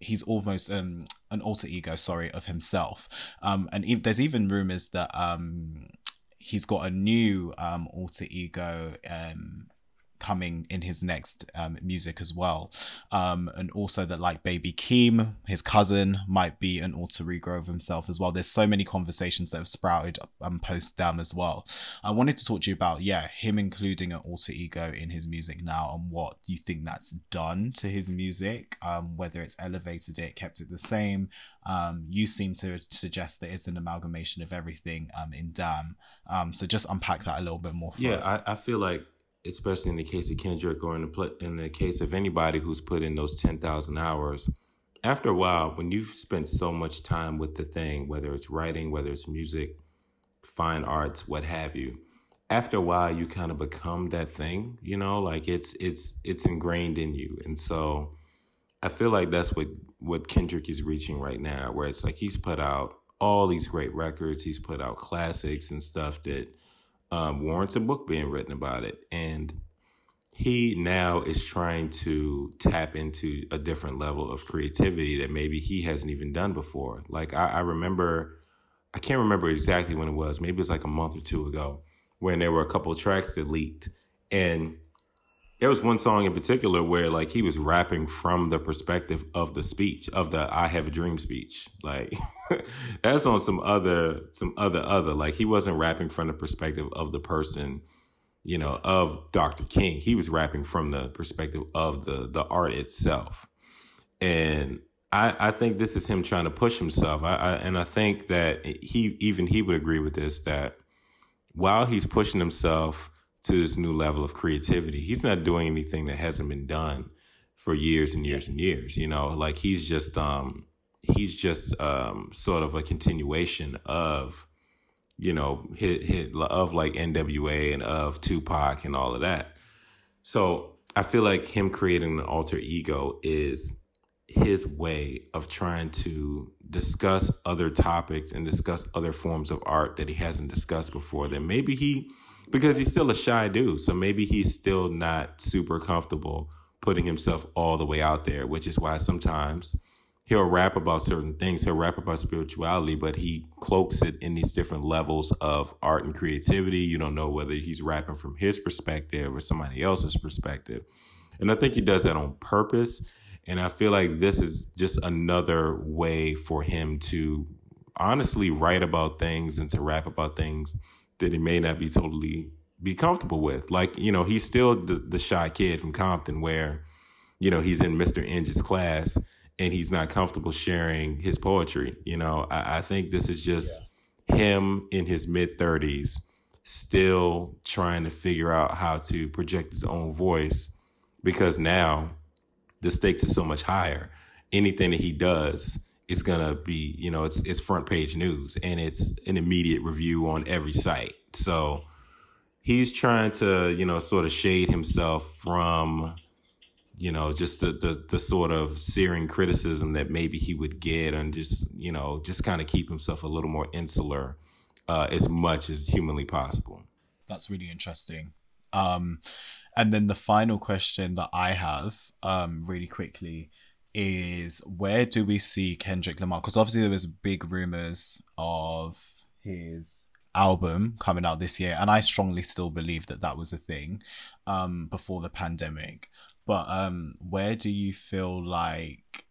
he's almost um an alter ego sorry of himself um and e- there's even rumors that um he's got a new um alter ego um coming in his next um, music as well. Um, and also that like Baby Keem, his cousin, might be an alter ego of himself as well. There's so many conversations that have sprouted um, post Damn as well. I wanted to talk to you about, yeah, him including an alter ego in his music now and what you think that's done to his music, um, whether it's elevated it, kept it the same. Um, you seem to suggest that it's an amalgamation of everything um, in Damn. Um, so just unpack that a little bit more yeah, I, I feel like especially in the case of Kendrick or in the in the case of anybody who's put in those ten thousand hours, after a while, when you've spent so much time with the thing, whether it's writing, whether it's music, fine arts, what have you, after a while, you kind of become that thing. You know, like it's it's it's ingrained in you, and so I feel like that's what what Kendrick is reaching right now, where it's like he's put out all these great records, he's put out classics and stuff that um, warrants a book being written about it. And he now is trying to tap into a different level of creativity that maybe he hasn't even done before. Like I, I remember, I can't remember exactly when it was. Maybe it was like a month or two ago when there were a couple of tracks that leaked, and there was one song in particular where like he was rapping from the perspective of the speech of the I have a dream speech. Like that's on some other some other other. Like he wasn't rapping from the perspective of the person, you know, of Dr. King. He was rapping from the perspective of the the art itself. And I, I think this is him trying to push himself. I, I and I think that he even he would agree with this that while he's pushing himself to this new level of creativity. He's not doing anything that hasn't been done for years and years and years. You know, like he's just um he's just um sort of a continuation of you know hit hit of like NWA and of Tupac and all of that. So I feel like him creating an alter ego is his way of trying to discuss other topics and discuss other forms of art that he hasn't discussed before that maybe he because he's still a shy dude. So maybe he's still not super comfortable putting himself all the way out there, which is why sometimes he'll rap about certain things. He'll rap about spirituality, but he cloaks it in these different levels of art and creativity. You don't know whether he's rapping from his perspective or somebody else's perspective. And I think he does that on purpose. And I feel like this is just another way for him to honestly write about things and to rap about things that he may not be totally be comfortable with. Like, you know, he's still the, the shy kid from Compton where, you know, he's in Mr. Inge's class and he's not comfortable sharing his poetry. You know, I, I think this is just yeah. him in his mid 30s still trying to figure out how to project his own voice because now the stakes are so much higher. Anything that he does it's gonna be you know it's it's front page news and it's an immediate review on every site. So he's trying to you know sort of shade himself from you know just the the, the sort of searing criticism that maybe he would get and just you know just kind of keep himself a little more insular uh, as much as humanly possible. That's really interesting. Um, and then the final question that I have, um, really quickly, is where do we see Kendrick Lamar? Because obviously there was big rumors of his album coming out this year, and I strongly still believe that that was a thing, um, before the pandemic. But um, where do you feel like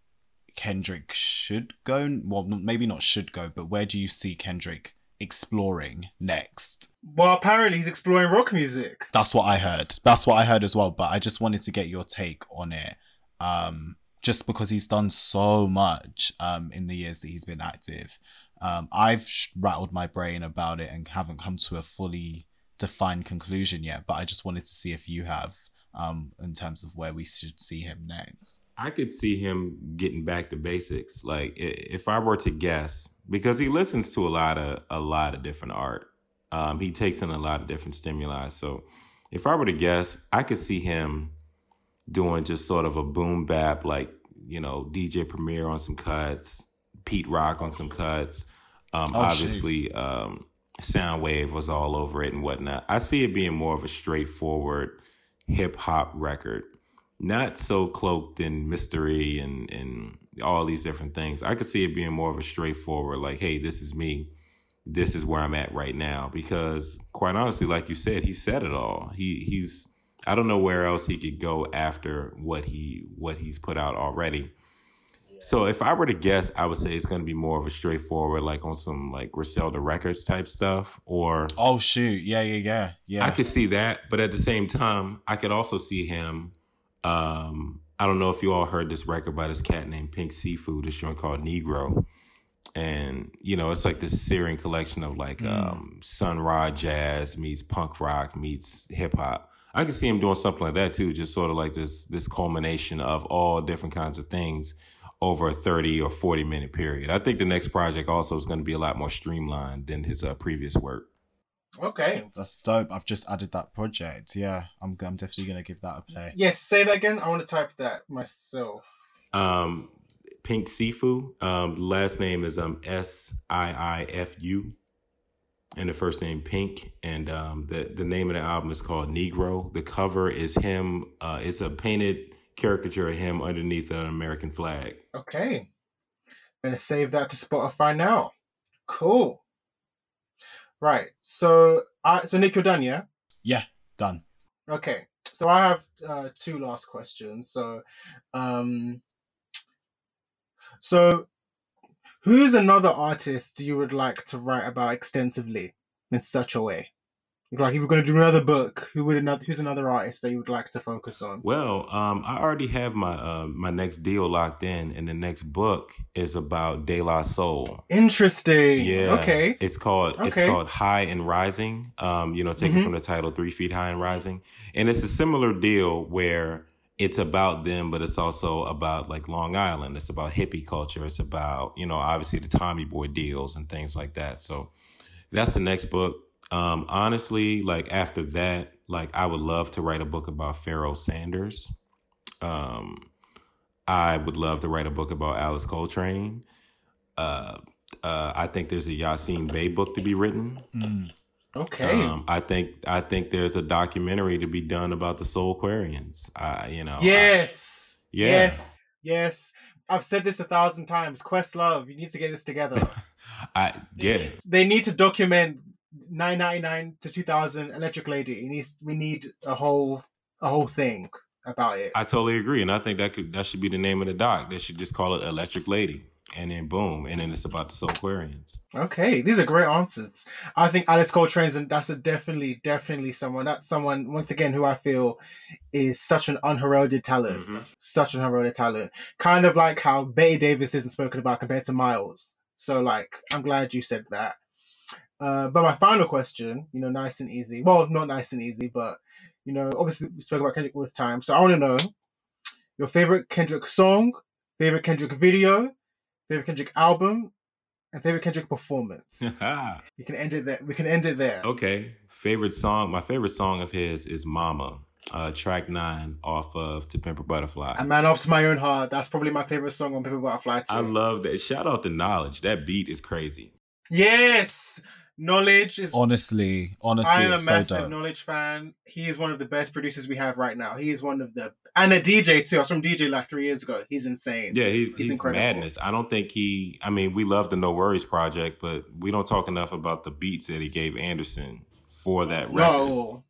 Kendrick should go? Well, maybe not should go, but where do you see Kendrick exploring next? Well, apparently he's exploring rock music. That's what I heard. That's what I heard as well. But I just wanted to get your take on it. Um, just because he's done so much um, in the years that he's been active. Um, I've rattled my brain about it and haven't come to a fully defined conclusion yet. But I just wanted to see if you have um, in terms of where we should see him next. I could see him getting back to basics. Like if I were to guess, because he listens to a lot of a lot of different art. Um, he takes in a lot of different stimuli. So if I were to guess, I could see him doing just sort of a boom bap, like you know DJ Premier on some cuts, Pete Rock on some cuts. Um, Oh, obviously, um, Soundwave was all over it and whatnot. I see it being more of a straightforward hip hop record, not so cloaked in mystery and and all these different things. I could see it being more of a straightforward, like, hey, this is me. This is where I'm at right now. Because quite honestly, like you said, he said it all. He he's I don't know where else he could go after what he what he's put out already. So if I were to guess, I would say it's going to be more of a straightforward, like on some like Griselda Records type stuff, or Oh shoot! Yeah, yeah, yeah, yeah. I could see that, but at the same time, I could also see him. Um, I don't know if you all heard this record by this cat named Pink Siifu, this joint called Negro, and you know it's like this searing collection of like um, Sun Ra jazz meets punk rock meets hip hop. I could see him doing something like that too, just sort of like this this culmination of all different kinds of things over a 30 or 40 minute period. I think the next project also is going to be a lot more streamlined than his uh, previous work. Okay. That's dope. I've just added that project. Yeah, I'm. I'm definitely gonna give that a play. Yes, say that again. I want to type that myself. Um, Pink Siifu. Um, last name is um S I I F U, and the first name Pink. And um, the the name of the album is called Negro. The cover is him. Uh, it's a painted caricature of him underneath an American flag. Okay. Gonna save that to Spotify now. Cool. Right. So I so Nick, you're done, yeah? Yeah, done. Okay. So I have uh, two last questions. So um so who's another artist you would like to write about extensively in such a way? Like if you're gonna do another book, who would another who's another artist that you would like to focus on? Well, um, I already have my uh, my next deal locked in, and the next book is about De La Soul. Interesting. Yeah. Okay. It's called it's called High and Rising. Um, you know, taken Mhm. from the title Three Feet High and Rising. And it's a similar deal where it's about them, but it's also about like Long Island. It's about hippie culture. It's about, you know, obviously the Tommy Boy deals and things like that. So that's the next book. Um, honestly, like after that, like I would love to write a book about Pharoah Sanders. Um, I would love to write a book about Alice Coltrane. Uh, uh, I think there's a Yasiin Bey book to be written. Mm. Okay. Um, I think I think there's a documentary to be done about the Soulquarians. I, you know, I- yes. Yeah. Yes. Yes. I've said this a thousand times. Questlove, you need to get this together. I, get They need to document 999 to 2000 Electric Lady. It needs, we need a whole a whole thing about it. I totally agree, and I think that could that should be the name of the doc. They should just call it Electric Lady, and then boom, and then it's about the Soulquarians. Okay, these are great answers. I think Alice Coltrane's and that's a definitely, definitely someone. That's someone once again who I feel is such an unheralded talent. Mhm. Such an unheralded talent. Kind of like how Betty Davis isn't spoken about compared to Miles. So like, I'm glad you said that. Uh, but my final question, you know, nice and easy. Well, not nice and easy, but you know, obviously we spoke about Kendrick all this time. So I want to know your favorite Kendrick song, favorite Kendrick video, favorite Kendrick album, and favorite Kendrick performance. you can end it there. We can end it there. okay, favorite song. My favorite song of his is "Mama," uh, track nine off of "To Pimp a Butterfly." A man after my own heart. That's probably my favorite song on Paper Butterfly too. I love that. Shout out to Knxwledge. That beat is crazy. yes, Knxwledge is. Honestly, honestly, I am a it's so dope. Knxwledge fan. He is one of the best producers we have right now. He is one of the and a DJ too. I was from DJ like three years ago. He's insane. Yeah, he's, He's he's, incredible. madness. I don't think he. I mean, we love the NxWorries project, but we don't talk enough about the beats that he gave Anderson for that record. No,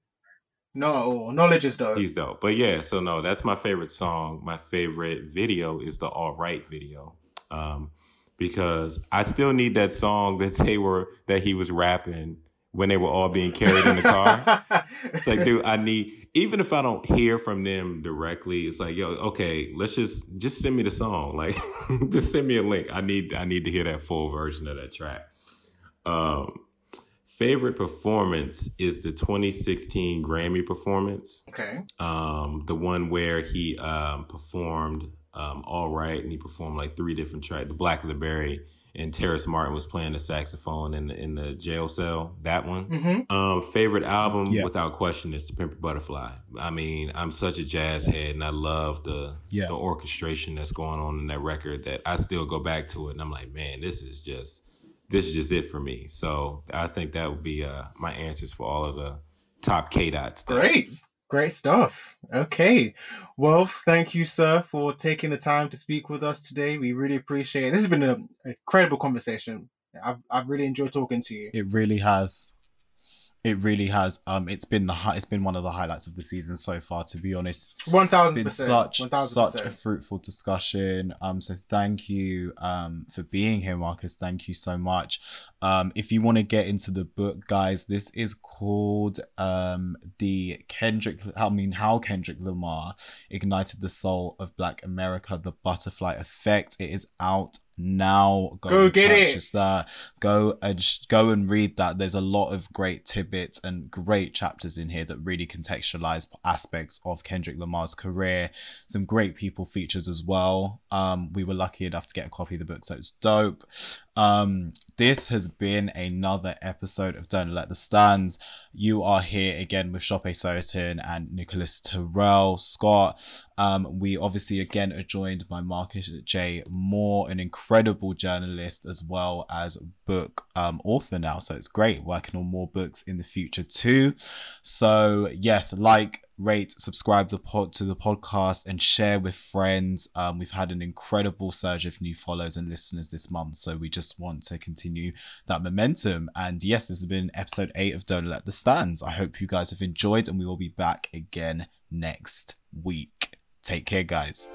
no, Knxwledge is dope. He's dope. But yeah, so no, that's my favorite song. My favorite video is the All Right video. Um, because I still need that song that they were that he was rapping when they were all being carried in the car. It's like, dude, I need even if I don't hear from them directly, it's like, yo, okay, let's just just send me the song. Like just send me a link. I need I need to hear that full version of that track. Um favorite performance is the 2016 Grammy performance okay. um, the one where he um, performed um, all right, and he performed like three different tracks. The Blacker the Berry, and Terrace Martin was playing the saxophone in the in the jail cell. That one. Mm-hmm. Um, favorite album, Yeah. without question, is The Pimp a Butterfly. I mean, I'm such a jazz head, and I love the Yeah. the orchestration that's going on in that record. That I still go back to it, and I'm like, man, this is just this is just it for me. So I think that would be uh, my answers for all of the top K.Dot stuff. Great. Great stuff. Okay. Well, thank you, sir, for taking the time to speak with us today. We really appreciate it. This has been an incredible conversation. I've, I've really enjoyed talking to you. It really has. It really has. Um, it's been the hi- it's been one of the highlights of the season so far. To be honest, One it's thousand been percent. such One thousand such a fruitful discussion. Um, so thank you um for being here, Marcus. Thank you so much. Um, if you want to get into the book, guys, this is called um the Kendrick. I mean, how Kendrick Lamar ignited the soul of Black America, the Butterfly Effect. It is out now. Go and get it. that. Go and sh- go and read that. There's a lot of great tidbits and great chapters in here that really contextualize aspects of Kendrick Lamar's career. Some great people features as well. Um, we were lucky enough to get a copy of the book, so it's dope. Um, this has been another episode of Don't Alert the Stans. You are here again with Sope Soetan and Nicholas Terrell Scott. Um, we obviously again are joined by Marcus J. Moore, an incredible journalist as well as book um, author now. So it's great working on more books in the future too. So yes, like, rate, subscribe the pod to the podcast, and share with friends. Um, we've had an incredible surge of new follows and listeners this month, so we just want to continue that momentum. And yes, this has been episode eight of Don't Alert the Stans. I hope you guys have enjoyed, and we will be back again next week. Take care, guys.